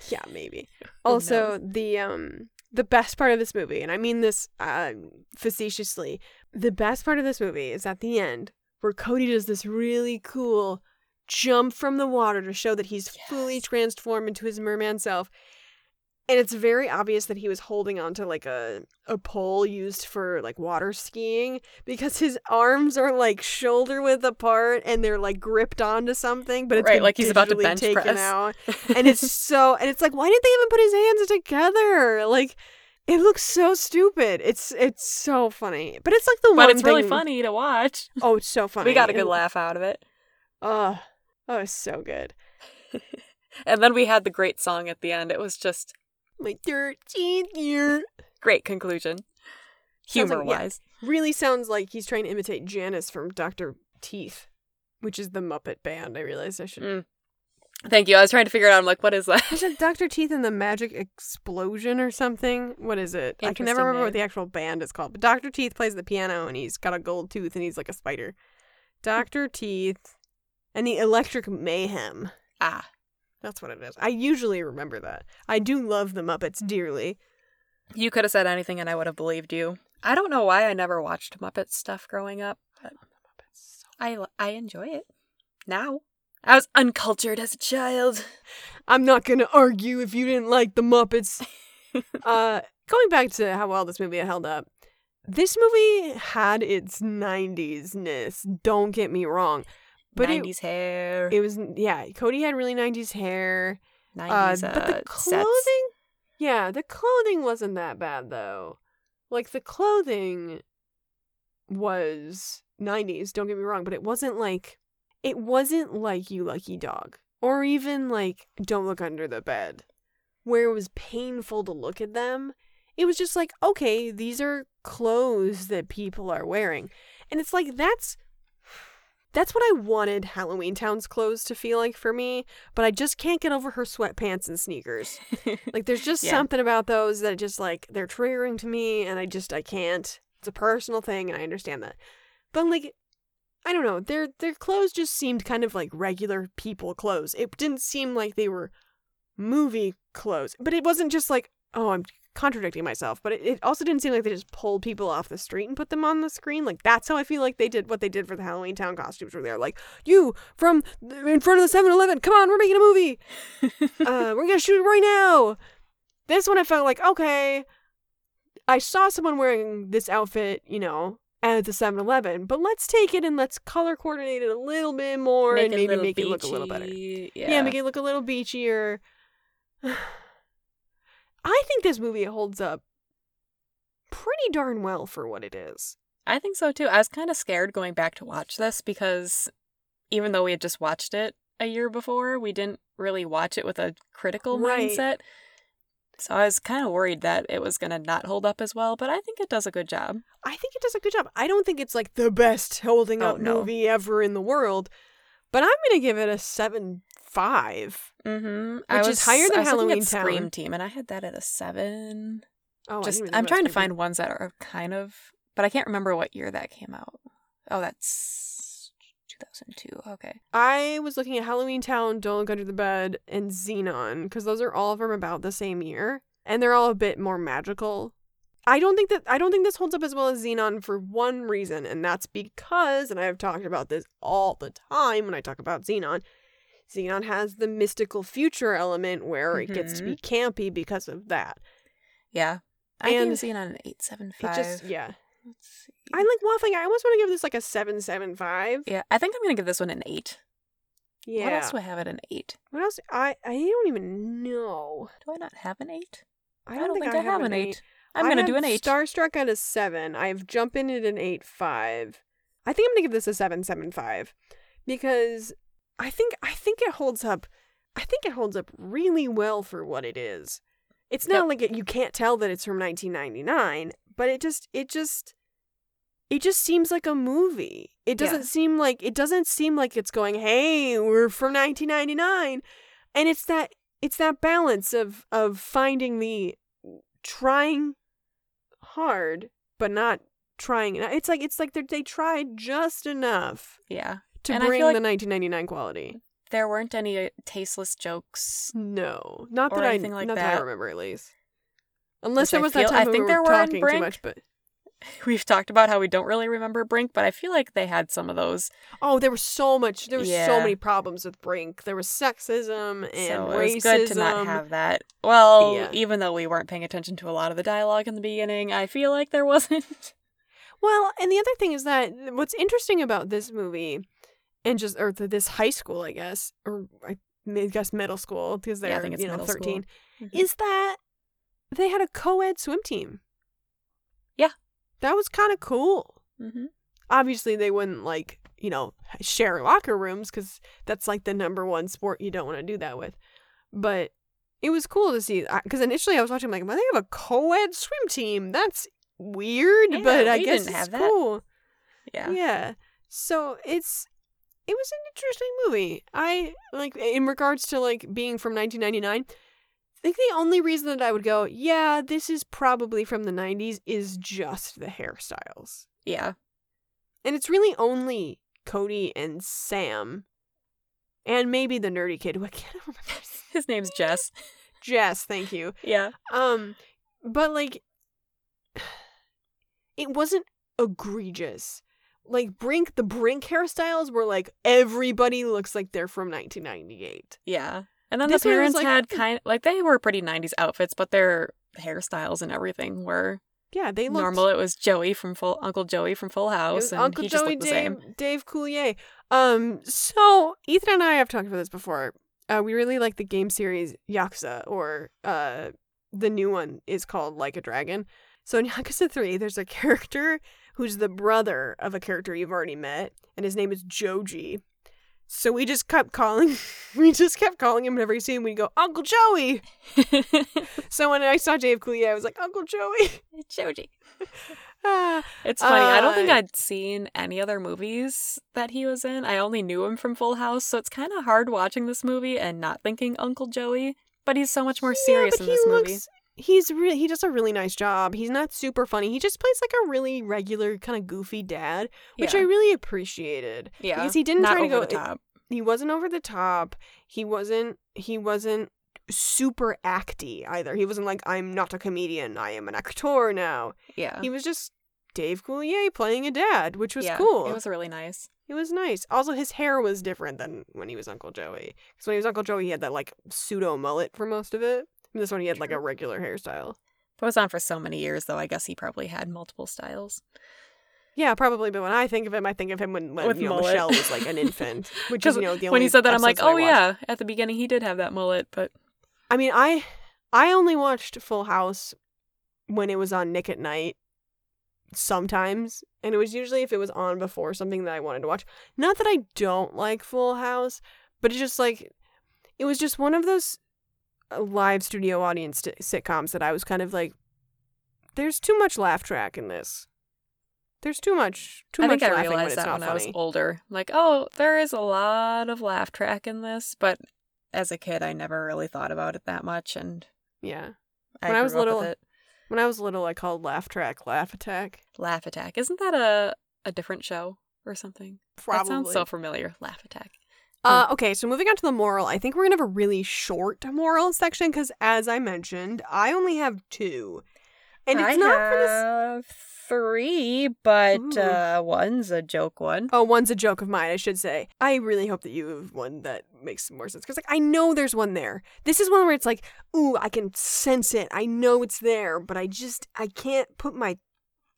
Yeah, maybe. Also, the um the best part of this movie, and I mean this uh, facetiously, the best part of this movie is at the end where Cody does this really cool jump from the water to show that he's fully transformed into his merman self. And it's very obvious that he was holding onto like a a pole used for like water skiing because his arms are like shoulder width apart and they're like gripped onto something, but it's Right, like he's about to bench taken press. out and it's so and it's like why didn't they even put his hands together like it looks so stupid it's it's so funny but it's like the one but it's really funny to watch. oh it's so funny We got a good And- laugh out of it. oh oh it's so good And then we had the great song at the end. It was just my 13th year great conclusion. Sounds like- Humor yeah. wise. really sounds like he's trying to imitate janice from dr teeth which is the muppet band i realized i should Mm. Thank you. I was trying to figure it out. I'm like, what is that? is it dr teeth and the magic explosion or something what is it i can never remember what the actual band is called but dr teeth plays the piano and he's got a gold tooth and he's like a spider dr teeth and the electric mayhem ah, that's what it is i usually remember that i do love the muppets dearly you could have said anything and I would have believed you. I don't know why I never watched Muppet stuff growing up, but I I enjoy it now. I was uncultured as a child. i'm not gonna argue if you didn't like the muppets uh going back to how well this movie held up this movie had its 90s ness don't get me wrong but it, 90s hair, it was yeah cody had really 90s hair. 90s uh, uh, but the clothing sets. yeah the clothing wasn't that bad though. Like the clothing was 90s don't get me wrong but it wasn't like it wasn't like you lucky dog or even like don't look under the bed where it was painful to look at them. It was just like okay these are clothes that people are wearing. And it's like that's that's what I wanted Halloweentown's clothes to feel like for me, but I just can't get over her sweatpants and sneakers. Like there's just Yeah. something about those that just like they're triggering to me and I just I can't. It's a personal thing and I understand that. But like I don't know, their their clothes just seemed kind of like regular people clothes. It didn't seem like they were movie clothes. But it wasn't just like, oh, I'm contradicting myself, but it, it also didn't seem like they just pulled people off the street and put them on the screen. Like that's how I feel like they did what they did for the Halloweentown costumes, where they're like, "You from in front of the 7-Eleven, come on, we're making a movie. uh, we're gonna shoot it right now." This one I felt like okay, I saw someone wearing this outfit, you know, at the 7-Eleven, but let's take it and let's color coordinate it a little bit more and maybe make it look a little better. Yeah. Yeah. make it look a little beachier. I think this movie holds up pretty darn well for what it is. I think so too. I was kind of scared going back to watch this because even though we had just watched it a year before, we didn't really watch it with a critical Right. mindset. So I was kind of worried that it was going to not hold up as well, but I think it does a good job. I think it does a good job. I don't think it's like the best holding Oh, up no. movie ever in the world, but I'm gonna give it a seven five. Mm-hmm. Which is higher than I was Halloween at Scream Town. Team, and I had that at a seven. Oh, I Just even I'm trying to find ones that are kind of, but I can't remember what year that came out. Oh, that's 2002. Okay. I was looking at Halloweentown, Don't Look Under the Bed, and Zenon because those are all from about the same year, and they're all a bit more magical. I don't think that I don't think this holds up as well as Zenon for one reason, and that's because, and I have talked about this all the time when I talk about Zenon. Zenon has the mystical future element where it gets to be mm-hmm. campy because of that. Yeah. I And think it's on an 875. It just yeah. Let's see. I like waffling. I almost want to give this like a seven seven five. yeah, I think I'm gonna give this one an eight. Yeah. What else do I have at an eight? What else? I I don't even know. Do I not have an eight? I don't, think, I, have an eight. I'm gonna do an eight. Starstruck at a seven. I have Jump In at an eight five. I think I'm gonna give this a seven seven five because I think I think it holds up. I think it holds up really well for what it is. It's not Yep. like it, you can't tell that it's from 1999, but it just it just it just seems like a movie. It doesn't seem like it doesn't seem like it's going, "Hey, we're from 1999." And it's that it's that balance of of finding the trying hard but not trying. It's like it's like they they tried just enough Yeah. To And bring feel the 1999 quality. There weren't any uh, tasteless jokes. No, not that I like not that. I remember at least. Unless Which there I was feel- that I time when think we there were were in talking too much, but We've talked about how we don't really remember Brink, but I feel like they had some of those. oh, there was so much. There was so many problems with Brink. There was sexism and so racism. it was good to not have that. Well, Yeah. even though we weren't paying attention to a lot of the dialogue in the beginning, I feel like there wasn't. Well, and the other thing is that what's interesting about this movie, and just or th- this high school, I guess, or I guess middle school because Yeah, I they're think it's you know middle school. thirteen, Mhm. is that they had a co-ed swim team. Yeah. that was kind of cool. Mm-hmm. Obviously, they wouldn't like you know share locker rooms because that's like the number one sport you don't want to do that with. But it was cool to see because initially I was watching like, well, they have a co-ed swim team. That's weird, Yeah, but I guess it's have that. cool. Yeah. Yeah. So it's it was an interesting movie. I like in regards to like being from 1999. I think the only reason that I would go, yeah, this is probably from the 90s is just the hairstyles. Yeah. And it's really only Cody and Sam and maybe the nerdy kid who I can't remember. his- His name's Jess. Jess, thank you. Yeah. Um, but like, it wasn't egregious. Like Brink, the Brink hairstyles were like everybody looks like they're from 1998. Yeah. And then This the parents like- had kind like they were pretty 90s outfits, but their hairstyles and everything were Yeah, they looked normal. It was Joey from Full Uncle Joey from Full House and Uncle he just Joey, looked the same. Dave Coulier. Um, so Ethan and I have talked about this before. Uh, we really like the game series Yakuza, or uh, the new one is called Like a Dragon. So in Yakuza 3, there's a character who's the brother of a character you've already met, and his name is Joji. So we just kept calling, we just kept calling him whenever we see him. We go, Uncle Joey. So when I saw Dave Coulier, I was like, Uncle Joey. Joji. ah. It's funny. I don't think Uh, I'd seen any other movies that he was in. I only knew him from Full House, so it's kind of hard watching this movie and not thinking Uncle Joey. But he's so much more serious yeah, in this he movie. looks, He's really he does a really nice job. He's not super funny. He just plays like a really regular kind of goofy dad, which I really appreciated. Yeah, because he didn't not try to go. the top. He wasn't over the top. He wasn't. He wasn't super acty either. He wasn't like I'm not a comedian, I am an actor now. Yeah. He was just Dave Coulier playing a dad, which was yeah, cool. It was really nice. It was nice. Also, his hair was different than when he was Uncle Joey. Because when he was Uncle Joey, he had that like pseudo mullet for most of it. This one, he had like a regular hairstyle. It was on for so many years, though. I guess he probably had multiple styles. Yeah, probably. But when I think of him, I think of him when, when you know. Michelle was like an infant, which is you know the only when he said that, I'm like, oh yeah. At the beginning, he did have that mullet, but I mean, I I only watched Full House when it was on Nick at Nite sometimes, and it was usually if it was on before something that I wanted to watch. Not that I don't like Full House, but it's just like it was just one of those live studio audience t- sitcoms that I was kind of like there's too much laugh track in this. There's too much too I much think I when realized it's that when I was funny. older. Like, oh, there is a lot of laugh track in this, but as a kid, I never really thought about it that much, and Yeah. I When I was little- When I was little I called laugh track laugh attack. Laugh Attack. Isn't that a a different show or something? Probably. That sounds so familiar. Laugh Attack. Uh, okay, so moving on to the moral, I think we're gonna have a really short moral section because, as I mentioned, I only have two, and it's I not for this. have three, but uh, one's a joke one. Oh, one's a joke of mine, I should say. I really hope that you have one that makes more sense because, like, I know there's one there. This is one where it's like, ooh, I can sense it. I know it's there, but I just I can't put my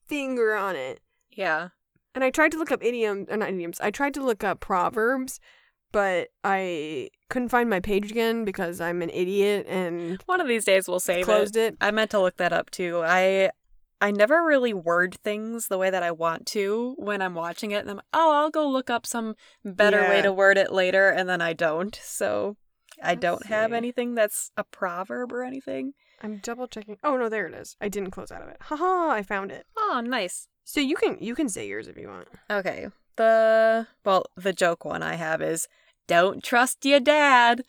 finger on it. Yeah. And I tried to look up idioms, or not idioms. I tried to look up proverbs, but I couldn't find my page again because I'm an idiot and One of these days we'll save it. closed it. I meant to look that up too. I I never really word things the way that I want to when I'm watching it. And I'm oh, I'll go look up some better way to word it later, and then I don't. So I don't have anything that's a proverb or anything. I'm double checking. Oh no, there it is. I didn't close out of it. Haha, I found it. Oh, nice. So you can you can say yours if you want. Okay. The well, the joke one I have is don't trust your dad.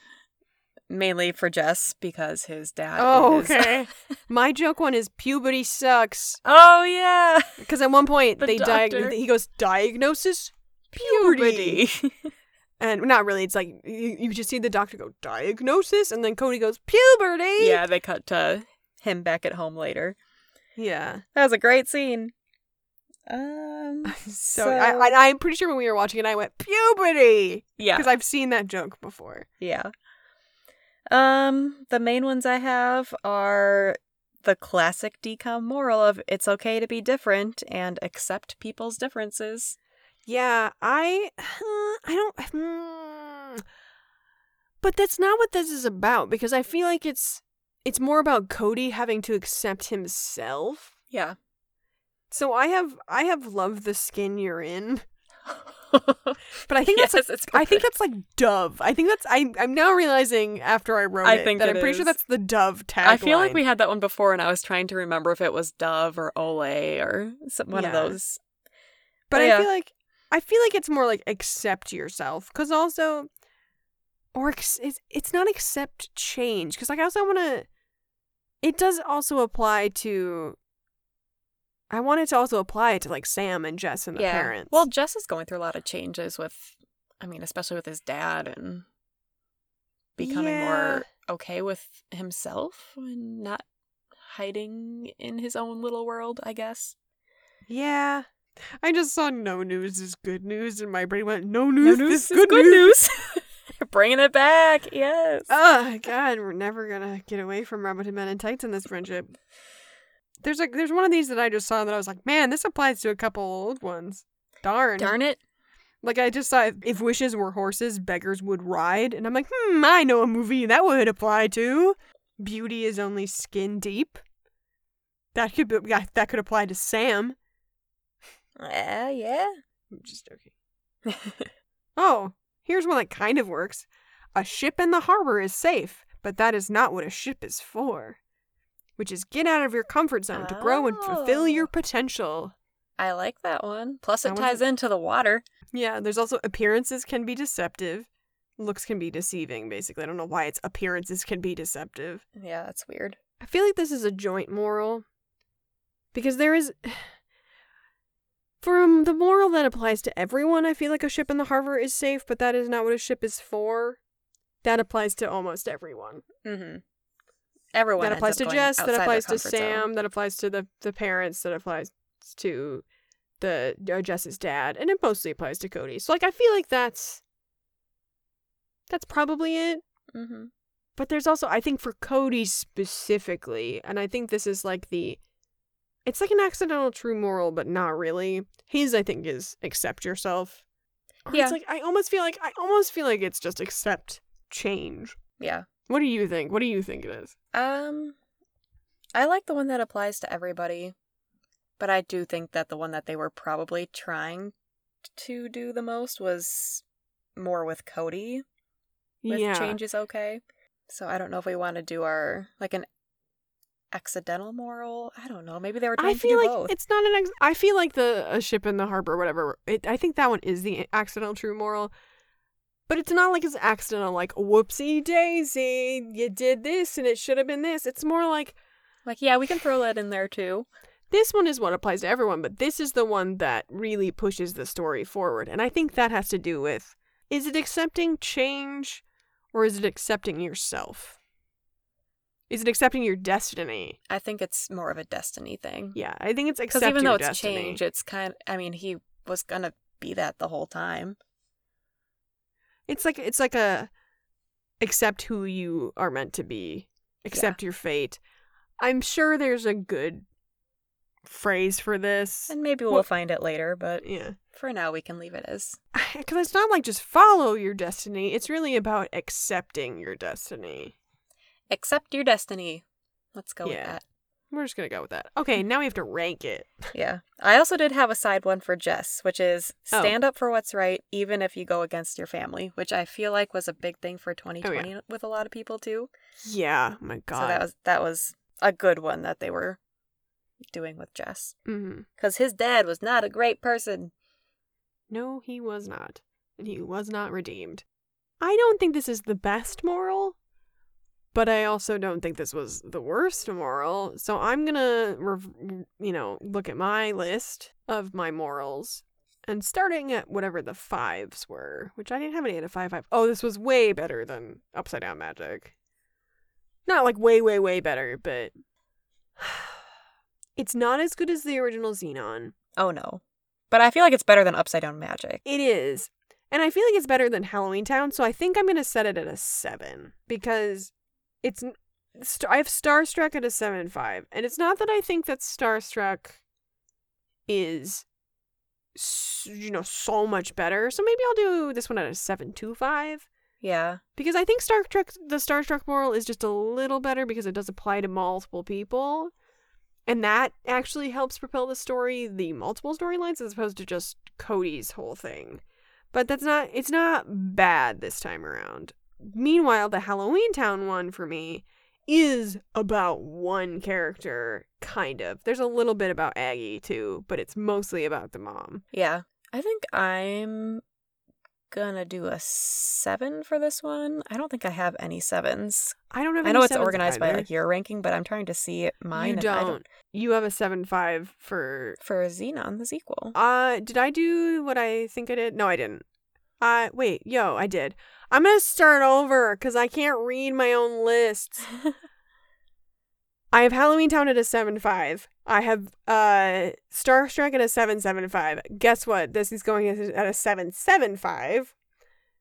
Mainly for Jess because his dad. Oh, is- okay. My joke one is puberty sucks oh yeah. because at one point The they doctor. diag- he goes diagnosis puberty. Puberty. and not really. It's like you, you just see the doctor go diagnosis and then Cody goes puberty. yeah, they cut to him back at home later. Yeah. That was a great scene. Um. So, I, I I'm pretty sure when we were watching it I went puberty yeah. because I've seen that joke before. Yeah. Um, the main ones I have are the classic DCOM moral of it's okay to be different and accept people's differences. Yeah, I I don't hmm. But that's not what this is about because I feel like it's it's more about Cody having to accept himself. Yeah. So I have I have love the skin you're in. But I think that's like, it's I think that's like Dove. I think that's I I'm now realizing after I wrote I it think that it I'm pretty sure that's the Dove tagline. I feel like we had that one before, and I was trying to remember if it was Dove or Olay or some, one of those. But Oh, I yeah. feel like I feel like it's more like accept yourself because also, or it's it's not accept change because like I also want to. It does also apply to. I wanted to also apply it to like Sam and Jess and the parents. Well, Jess is going through a lot of changes with, I mean, especially with his dad and becoming Yeah. more okay with himself and not hiding in his own little world, I guess. yeah. I just saw no news is good news, and my brain went no news, is is good, news. Bringing it back, yes. Oh God, we're never gonna get away from Robert Men and Tights in this friendship. There's like there's one of these that I just saw that I was like, man, this applies to a couple old ones. Darn. Darn it. Like I just saw if wishes were horses, beggars would ride, and I'm like, hmm, I know a movie that would apply to. Beauty is only skin deep. That could be, yeah, that could apply to Sam. Yeah, yeah. I'm just joking. Oh, here's one that kind of works. A ship in the harbor is safe, but that is not what a ship is for. Which is get out of your comfort zone to grow and fulfill Oh. your potential. I like that one. Plus, it ties into the water. Yeah, there's also appearances can be deceptive. Looks can be deceiving, basically. I don't know why it's appearances can be deceptive. Yeah, that's weird. I feel like this is a joint moral. Because there is. From the moral that applies to everyone, I feel like a ship in the harbor is safe, but that is not what a ship is for. that applies to almost everyone. Mm-hmm. Everyone that applies to Jess. That applies to comfort zone. Sam. That applies to the the parents. That applies to the uh, Jess's dad, and it mostly applies to Cody. So like, I feel like that's that's probably it. Mm-hmm. But there's also, I think, for Cody specifically, and I think this is like the, it's like an accidental true moral, but not really. His, I think, is accept yourself. Or Yeah. It's like I almost feel like I almost feel like it's just accept change. Yeah. What do you think? What do you think it is? Um, I like the one that applies to everybody, but I do think that the one that they were probably trying to do the most was more with Cody. With yeah. change is okay. So I don't know if we want to do our like an accidental moral. I don't know. Maybe they were trying I feel like both. it's not an. Ex- I feel like the a ship in the harbor, whatever. It, I think that one is the accidental true moral, but it's not like it's accidental. Like whoopsie daisy, you did this and it should have been this. It's more like Like, yeah, we can throw that in there too. this one is what applies to everyone, but this is the one that really pushes the story forward, and I think that has to do with is it accepting change, or is it accepting yourself? Is it accepting your destiny? I think it's more of a destiny thing. Yeah, I think it's Because accepting even though it's destiny. change, it's kind. I mean, he was gonna be that the whole time. It's like it's like a accept who you are meant to be. Accept your fate. I'm sure there's a good phrase for this. And maybe we'll Well- find it later, but Yeah. for now we can leave it as. Cuz it's not like just follow your destiny. It's really about accepting your destiny. Accept your destiny. Let's go Yeah. with that. We're just to go with that. Okay, now we have to rank it. Yeah. I also did have a side one for Jess, which is Oh. stand up for what's right, even if you go against your family, which I feel like was a big thing for 2020 with a lot of people too. Yeah, oh my god. So that was that was a good one that they were doing with Jess. Mm-hmm. Because his dad was not a great person. No, he was not. And he was not redeemed. I don't think this is the best moral, but I also don't think this was the worst moral. So I'm going to, you know, look at my list of my morals and starting at whatever the fives were, which I didn't have any at a five five. Oh, this was way better than Upside Down Magic. Not like way, way, way better, but it's not as good as the original Zenon. Oh no. But I feel like it's better than Upside Down Magic. It is. And I feel like it's better than Halloweentown, so I think I'm going to set it at a 7 because it's st- I have Starstruck at a seven five, And it's not that I think that Starstruck is you know so much better. So maybe I'll do this one at a 7.25 Yeah. because I think Star Trek the Starstruck moral is just a little better because it does apply to multiple people. And that actually helps propel the story, the multiple storylines, as opposed to just Cody's whole thing. But that's not, it's not bad this time around. Meanwhile, the Halloweentown one for me is about one character, kind of. There's a little bit about Aggie too, but it's mostly about the mom. Yeah. I think I'm gonna do a seven for this one. I don't think I have any sevens. I don't have I know it's organized by like your ranking, but I'm trying to see mine. You I don't. You have a 7 5 for for Zenon the sequel. Uh, did I do what I think I did? No, I didn't. Uh, wait, yo, I did. I'm gonna start over because I can't read my own lists. I have Halloweentown at a seven five. I have uh Star Starstruck at a seven seven five. Guess what? This is going at at a seven seven five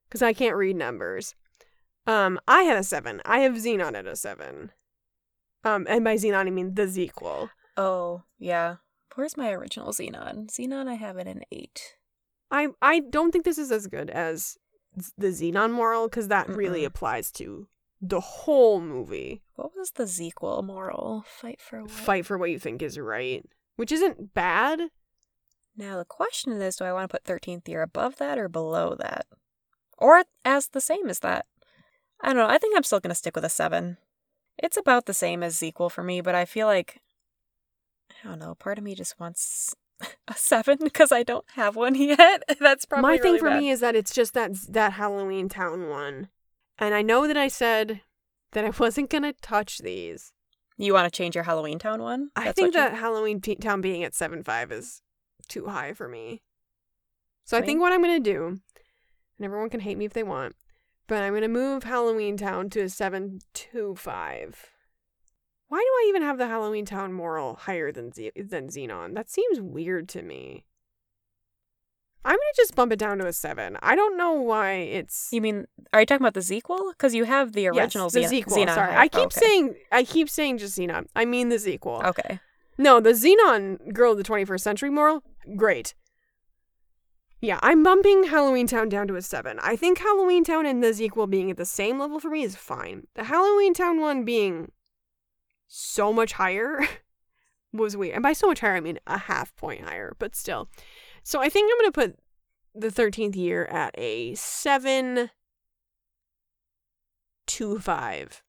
because I can't read numbers. Um, I have a seven. I have Zenon at a seven. Um, and by Zenon I mean the sequel. oh yeah. Where's my original Zenon? Zenon, I have it an eight. I I don't think this is as good as the Zenon moral because that really Mm-mm. applies to the whole movie. What was the sequel moral? Fight for what? Fight for what you think is right, which isn't bad. Now the question is, do I want to put thirteenth year above that or below that, or as the same as that? I don't know. I think I'm still gonna stick with a seven. It's about the same as sequel for me, but I feel like I don't know. Part of me just wants a seven because I don't have one yet. That's probably My thing really for bad. me is that it's just that that Halloweentown one, and I know that I said that I wasn't gonna touch these. You want to change your Halloweentown one? I think what you- that Halloweentown being at seven five is too high for me. So I think what I'm gonna do, and everyone can hate me if they want, but I'm gonna move Halloweentown to a seven two five. Why do I even have the Halloweentown moral higher than Z- than Zenon? That seems weird to me. I'm gonna just bump it down to a seven. I don't know why it's You mean, are you talking about the sequel? Because you have the original yes, the sequel. Zenon Sorry, I keep okay. saying I keep saying just Zenon. I mean the sequel. Okay. No, the Zenon Girl of the 21st Century moral, great. Yeah, I'm bumping Halloweentown down to a 7. I think Halloweentown and the sequel being at the same level for me is fine. The Halloweentown one being so much higher was weird. And by so much higher, I mean a half point higher, but still. So I think I'm going to put the 13th year at a 7 2 5.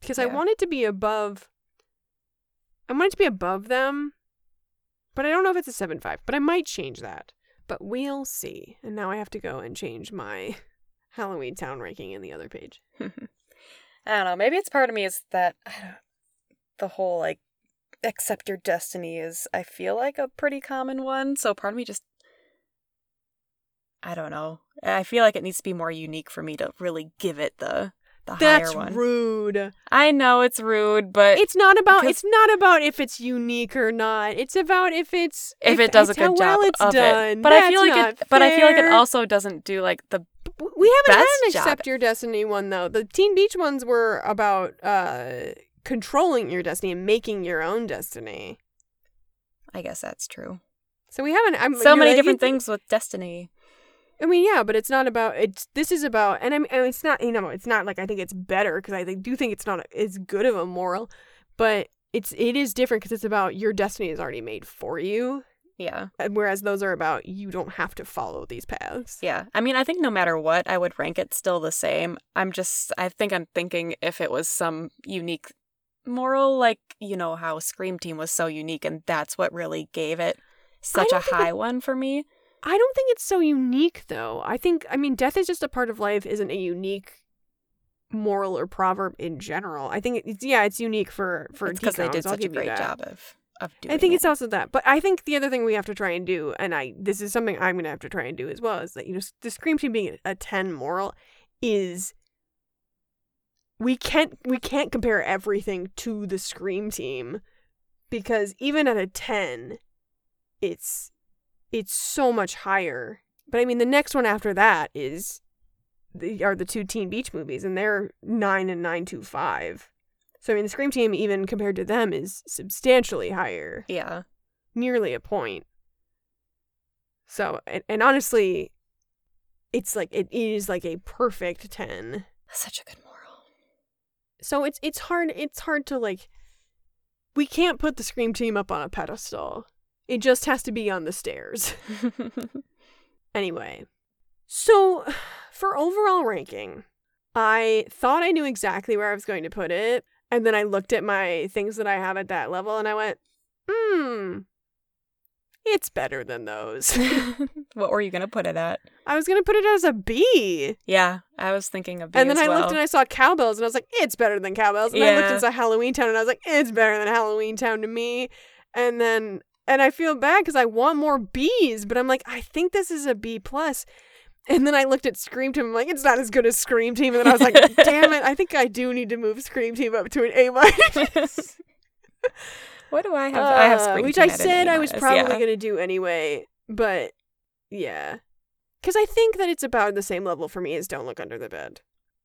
Because I Yeah. want it to be above I want it to be above them, but I don't know if it's a 7 5, but I might change that. But we'll see. And now I have to go and change my Halloweentown ranking in the other page. I don't know. Maybe it's part of me is that I don't, the whole like accept your destiny is I feel like a pretty common one. So part of me just I don't know. I feel like it needs to be more unique for me to really give it the the That's higher one. rude. I know it's rude, but It's not about it's not about if it's unique or not. It's about if it's if, it does a good well job it's of done. it, but I feel like it, but I feel like it also doesn't do like the We haven't had an job. accept your destiny one though. The Teen Beach ones were about uh controlling your destiny and making your own destiny. I guess that's true. So we haven't. I'm, So many right, different things with destiny. I mean, yeah, but it's not about. It's this is about, and I mean, And it's not. You know, it's not like I think it's better because I do think it's not as good of a moral, but it's it is different because it's about your destiny is already made for you, Yeah. whereas those are about you don't have to follow these paths. Yeah. I mean, I think no matter what, I would rank it still the same. I'm just, I think I'm thinking if it was some unique moral, like, you know, how Scream Team was so unique and that's what really gave it such a high one for me. I don't think it's so unique though. I think I mean death is just a part of life isn't a unique moral or proverb in general. I think it's yeah, it's unique for for because they did I'll such a great job of, of doing I think it. it's also that. But I think the other thing we have to try and do, and I this is something I'm gonna have to try and do as well, is that you know the Scream Team being a ten moral is we can't we can't compare everything to the Scream Team because even at a ten, it's it's so much higher. But I mean, the next one after that is the are the two Teen Beach movies, and they're nine and nine two five. So I mean, the Scream Team, even compared to them, is substantially higher, Yeah. nearly a point. So, and, and honestly, it's like it is like a perfect ten. Such a good moral. So it's it's hard it's hard to like. We can't put the Scream Team up on a pedestal. It just has to be on the stairs. Anyway, so for overall ranking, I thought I knew exactly where I was going to put it. And then I looked at my things that I have at that level and I went, hmm, it's better than those. what were you going to put it at? I was going to put it as a B. Yeah, I was thinking of B and then I well. looked and I saw Cow Belles and I was like, it's better than Cow Belles. And I looked Yeah. and saw Halloweentown and I was like, it's better than Halloweentown to me. And then, and I feel bad because I want more Bs, but I'm like, I think this is a B plus. And then I looked at Scream Team. I'm like, it's not as good as Scream Team. And then I was like, damn it, I think I do need to move Scream Team up to an A minus. what do I have? I have Uh, Scream which Team I said I was probably yeah. gonna do anyway, but yeah, because I think that it's about the same level for me as Don't Look Under the Bed,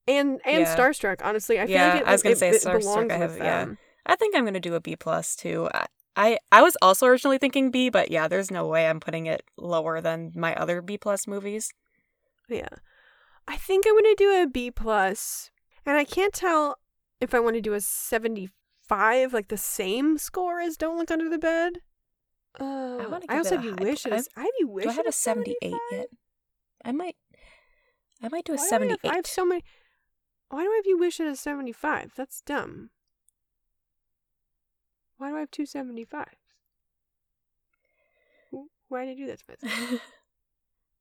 and and Yeah. Starstruck. Honestly, I feel Yeah, like it, I was gonna it- say it Starstruck, I have- with yeah. I think I'm gonna do a B plus too. I, I I was also originally thinking B, but yeah, there's no way I'm putting it lower than my other B plus movies. Yeah, I think I'm gonna do a B plus, and I can't tell if I want to do a seventy-five, like the same score as Don't Look Under the Bed. Uh, wanna I also have you wish. I have you wish. Do I have a 78 75? yet? I might I might do a Why do I have- 78. I have so many. Why do I have you wish it a 75? That's dumb. Why do I have two 75s? Why did I do that to myself?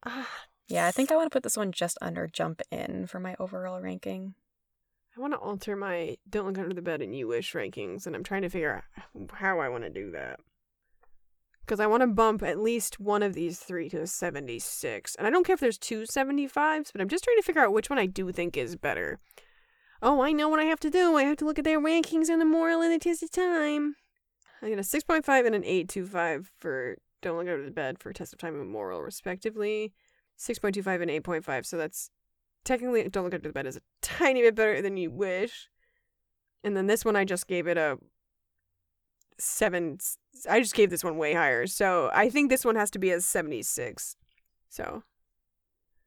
Ah, yeah, I think I want to put this one just under Jump In for my overall ranking. I want to alter my Don't Look Under the Bed and You Wish rankings, and I'm trying to figure out how I want to do that. because I want to bump at least one of these three to a 76. And I don't care if there's two 75s, but I'm just trying to figure out which one I do think is better. Oh, I know what I have to do. I have to look at their rankings and the moral and the test of time. I get a 6.5 and an 8.25 for Don't Look Under the Bed for Test of Time and Moral, respectively. 6.25 and 8.5. So that's technically Don't Look Under the Bed is a tiny bit better than you wish. And then this one, I just gave it a seven. I just gave this one way higher. So I think this one has to be a 76. So.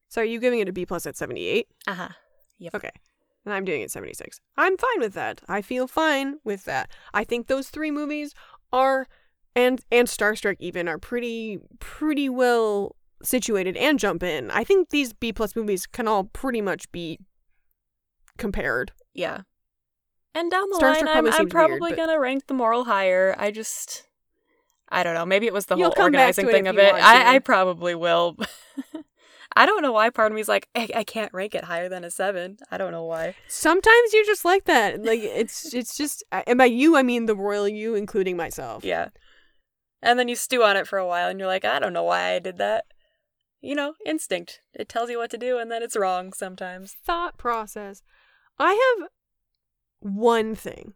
So are you giving it a B plus at 78? Uh huh. Yep. Okay. And I'm doing it 76. I'm fine with that. I feel fine with that. I think those three movies are and and Starstruck even are pretty pretty well situated and jump in. I think these B plus movies can all pretty much be compared. Yeah. And down the Star line, I'm, probably I'm probably weird, but- gonna rank the moral higher. I just, I don't know. Maybe it was the You'll whole come back to organizing thing of it. I. I probably will. I don't know why part of me's like, I, I can't rank it higher than a seven. I don't know why. Sometimes you're just like that. Like it's it's just and by you I mean the royal you including myself. Yeah. And then you stew on it for a while and you're like, I don't know why I did that. You know, instinct. It tells you what to do and then it's wrong sometimes. Thought process. I have one thing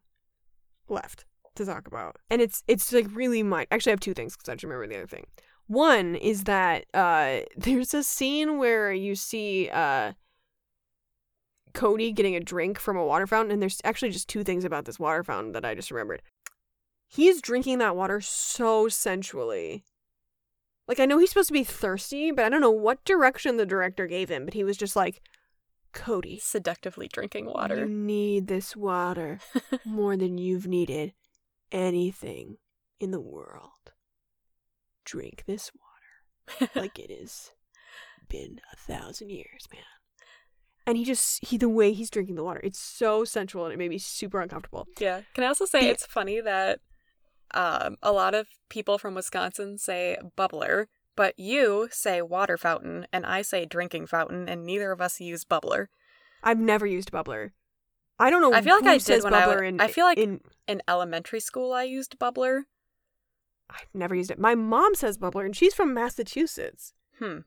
left to talk about. And it's it's like really my actually I have two things because I just remember the other thing. One is that uh there's a scene where you see uh Cody getting a drink from a water fountain and there's actually just two things about this water fountain that I just remembered. He's drinking that water so sensually. Like I know he's supposed to be thirsty, but I don't know what direction the director gave him, but he was just like Cody, Seductively drinking water. you need this water more than you've needed anything in the world. Drink this water like it has been a thousand years, man. And he just he the way he's drinking the water, it's so sensual and it made me super uncomfortable. Yeah. Can I also say it's funny that um, a lot of people from Wisconsin say bubbler, but you say water fountain and I say drinking fountain, and neither of us use bubbler. I've never used bubbler. I don't know. I feel like I did when I bubbler in, I feel like- in In elementary school, I used bubbler. I've never used it. My mom says bubbler, and she's from Massachusetts. Hmm.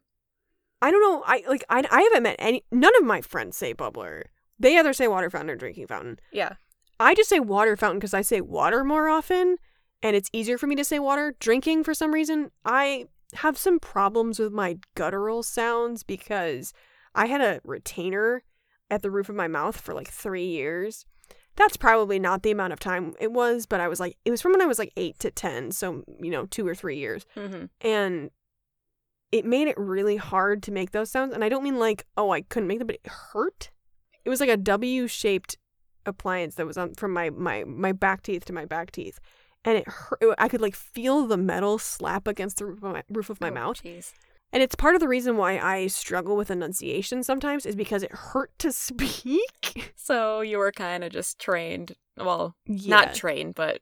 I don't know. I like. I, I haven't met any. None of my friends say bubbler. They either say water fountain or drinking fountain. Yeah. I just say water fountain because I say water more often, and it's easier for me to say water. Drinking for some reason, I have some problems with my guttural sounds because I had a retainer at the roof of my mouth for like three years. That's probably not the amount of time it was, but I was like, it was from when I was like eight to 10. So, you know, two or three years Mm-hmm. and it made it really hard to make those sounds and i don't mean like oh i couldn't make them but it hurt it was like a w shaped appliance that was on from my my my back teeth to my back teeth and it hurt i could like feel the metal slap against the roof of my, roof of my oh, mouth Jeez. and it's part of the reason why i struggle with enunciation sometimes is because it hurt to speak So you were kind of just trained. Well, yeah. not trained, but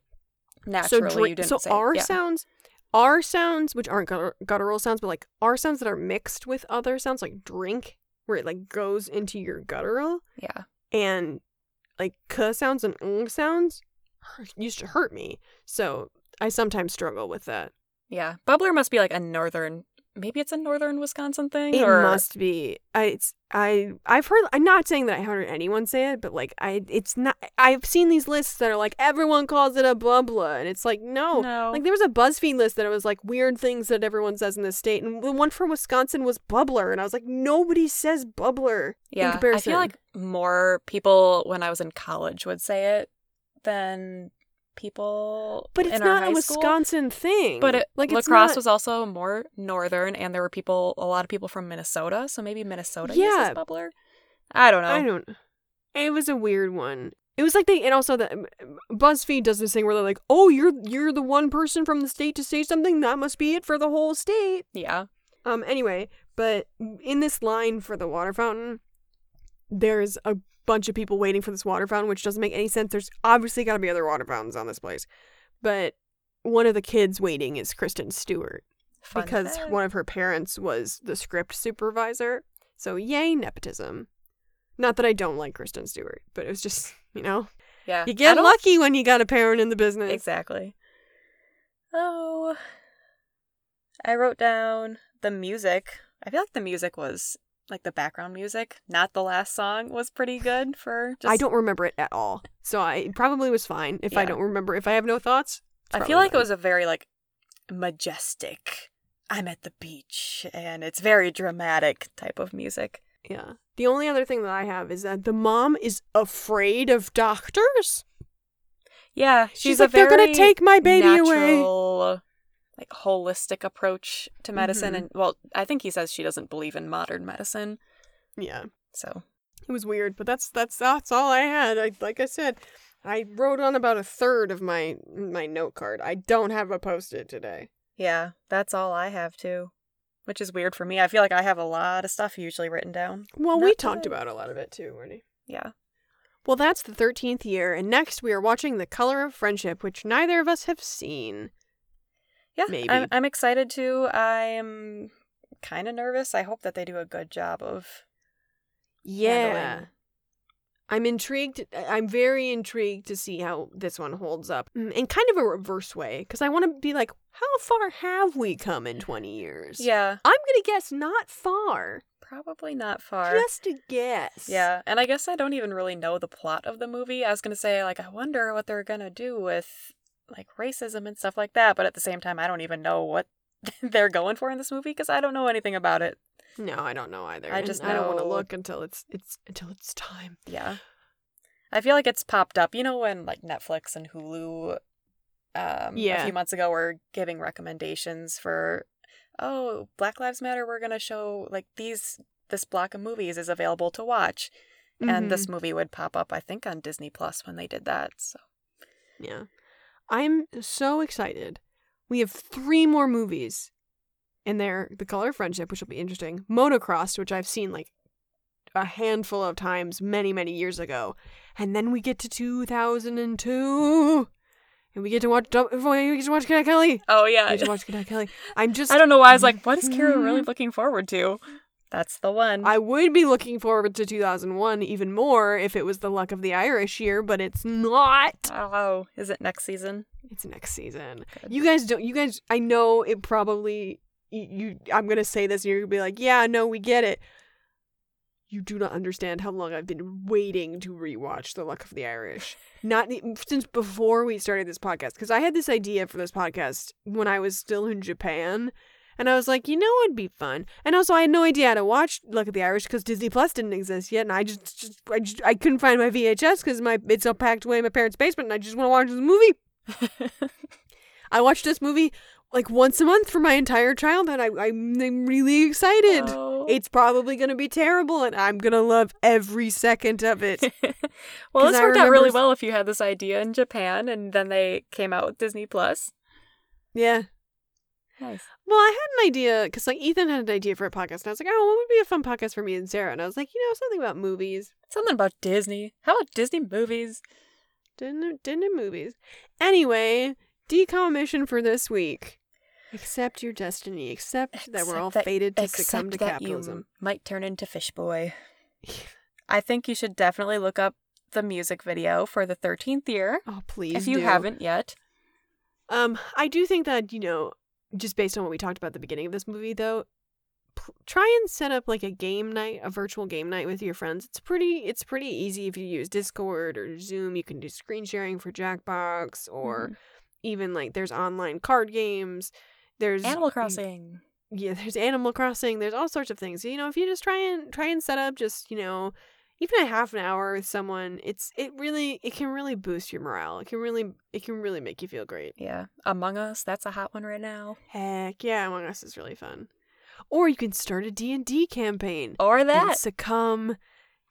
naturally so dra- you didn't so say. R yeah. sounds R sounds which aren't gutter- guttural sounds but like R sounds that are mixed with other sounds like drink where it like goes into your guttural Yeah. and like k sounds and ng sounds used to hurt me so I sometimes struggle with that Yeah. Bubbler must be like a northern. Maybe it's a northern Wisconsin thing. it or must be I it's I I've heard I'm not saying that I heard anyone say it but like I it's not I've seen these lists that are like everyone calls it a bubbler and it's like no no. Like there was a BuzzFeed list that it was like weird things that everyone says in this state, and the one for Wisconsin was bubbler, and I was like, nobody says bubbler in yeah. I feel like more people when I was in college would say it than people. but it's not a school. Wisconsin thing. But it, like La Crosse not- was also more northern, and there were people, a lot of people from Minnesota. So maybe Minnesota Yeah. uses bubbler. I don't know. I don't. It was a weird one. It was like they, and also that BuzzFeed does this thing where they're like, "Oh, you're you're the one person from the state to say something. That must be it for the whole state." Yeah. Um. Anyway, but in this line for the water fountain, there's a bunch of people waiting for this water fountain, which doesn't make any sense. There's obviously got to be other water fountains on this place, but one of the kids waiting is Kristen Stewart Fun because fact. one of her parents was the script supervisor. So yay nepotism. Not that I don't like Kristen Stewart, but it was just you know yeah. you get lucky when you got a parent in the business. Exactly. Oh. I wrote down the music. I feel like the music was like the background music, not the last song, was pretty good for just. I don't remember it at all, so I it probably was fine. If I don't remember, if I have no thoughts, I feel like it was a very like majestic. I'm at the beach, and it's very dramatic type of music. Yeah. The only other thing that I have is that the mom is afraid of doctors. Yeah, She's, she's, like, a they're gonna take my baby away. Like holistic approach to medicine, Mhm. and well, I think he says she doesn't believe in modern medicine. Yeah. So It was weird, but that's that's that's all I had. I like I said, I wrote on about a third of my my note card. I don't have a post-it today. yeah, that's all I have too, which is weird for me. I feel like I have a lot of stuff usually written down. Well, we talked today. about a lot of it too, Marty. Yeah, Well, that's the 13th year, and next we are watching The Color of Friendship, which neither of us have seen. Yeah. Maybe. I'm, I'm excited to. I'm kind of nervous. I hope that they do a good job of. Yeah. handling- I'm intrigued. I'm very intrigued to see how this one holds up Mm, in kind of a reverse way, because I want to be like, how far have we come in 20 years? Yeah, I'm going to guess not far. probably not far. Just a guess. Yeah, and I guess I don't even really know the plot of the movie. I was gonna say like I wonder what they're gonna do with like racism and stuff like that, but at the same time I don't even know what they're going for in this movie because I don't know anything about it. No, I don't know either. I and just I don't want to look until it's it's until it's time. Yeah, I feel like it's popped up. You know when like Netflix and Hulu, um, Yeah. a few months ago were giving recommendations for, oh Black Lives Matter. We're gonna show like these this block of movies is available to watch, and Mhm. this movie would pop up I think on Disney Plus when they did that. So. Yeah. I'm so excited. We have three more movies in there The Color of Friendship, which will be interesting. Motocross, which I've seen like a handful of times many, many years ago. And then we get to 2002. And we get to watch we get to watch Cadet Kelly. Oh yeah, We get to watch Cadet Kelly. I'm just I don't know why I was like, what is Kira really looking forward to? That's the one. I would be looking forward to 2001 even more if it was the luck of the Irish year, but it's not. oh, is it next season? It's next season. Good. You guys don't. You guys. I know it probably. You. you I'm gonna say this, and you're gonna be like, "Yeah, no, we get it." You do not understand how long I've been waiting to rewatch The Luck of the Irish. Not since before we started this podcast, because I had this idea for this podcast when I was still in Japan, and I was like, you know, it'd be fun. And also, I had no idea how to watch Luck of the Irish because Disney Plus didn't exist yet, and I just, just, I, just I couldn't find my VHS because my it's all packed away in my parents' basement, and I just want to watch this movie. I watched this movie like once a month for my entire childhood. I, I'm, I'm really excited. Oh. It's probably going to be terrible, and I'm going to love every second of it. well, this I worked out really well if you had this idea in Japan and then they came out with Disney Plus. yeah. Nice. Well, I had an idea because like Ethan had an idea for a podcast, and I was like, oh, what would be a fun podcast for me and Sarah? And I was like, you know, something about movies, Something about Disney. How about Disney movies? dinner, dinner movies. Anyway, decommission for this week. Accept your destiny. Accept that we're all that- fated to succumb to capitalism. might turn into Fish Boy. I think you should definitely look up the music video for the 13th year Oh, please. if you do. haven't yet. Um, I do think that you know, just based on what we talked about at the beginning of this movie, though, p- try and set up like a game night, a virtual game night with your friends. It's pretty, it's pretty easy if you use Discord or Zoom. You can do screen sharing for Jackbox, or Mhm. even like there's online card games. There's Animal Crossing. yeah, there's Animal Crossing. There's all sorts of things. You know, if you just try and try and set up just you know even a half an hour with someone, it's it really it can really boost your morale. It can really it can really make you feel great. Yeah. Among Us, that's a hot one right now. Heck yeah, Among Us is really fun. Or you can start a D&D campaign Or that. succumb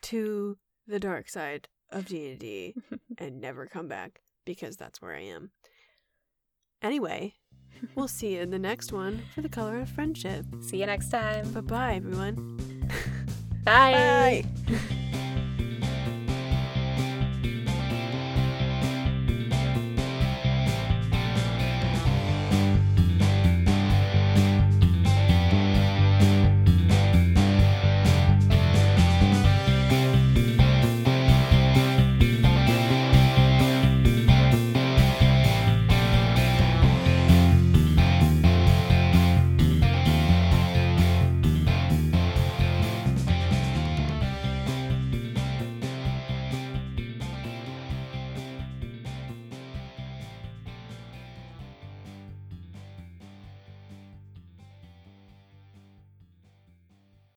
to the dark side of D&D and never come back because that's where I am. Anyway, we'll see you in the next one for the color of friendship. See you next time. Bye-bye everyone. Bye. Bye.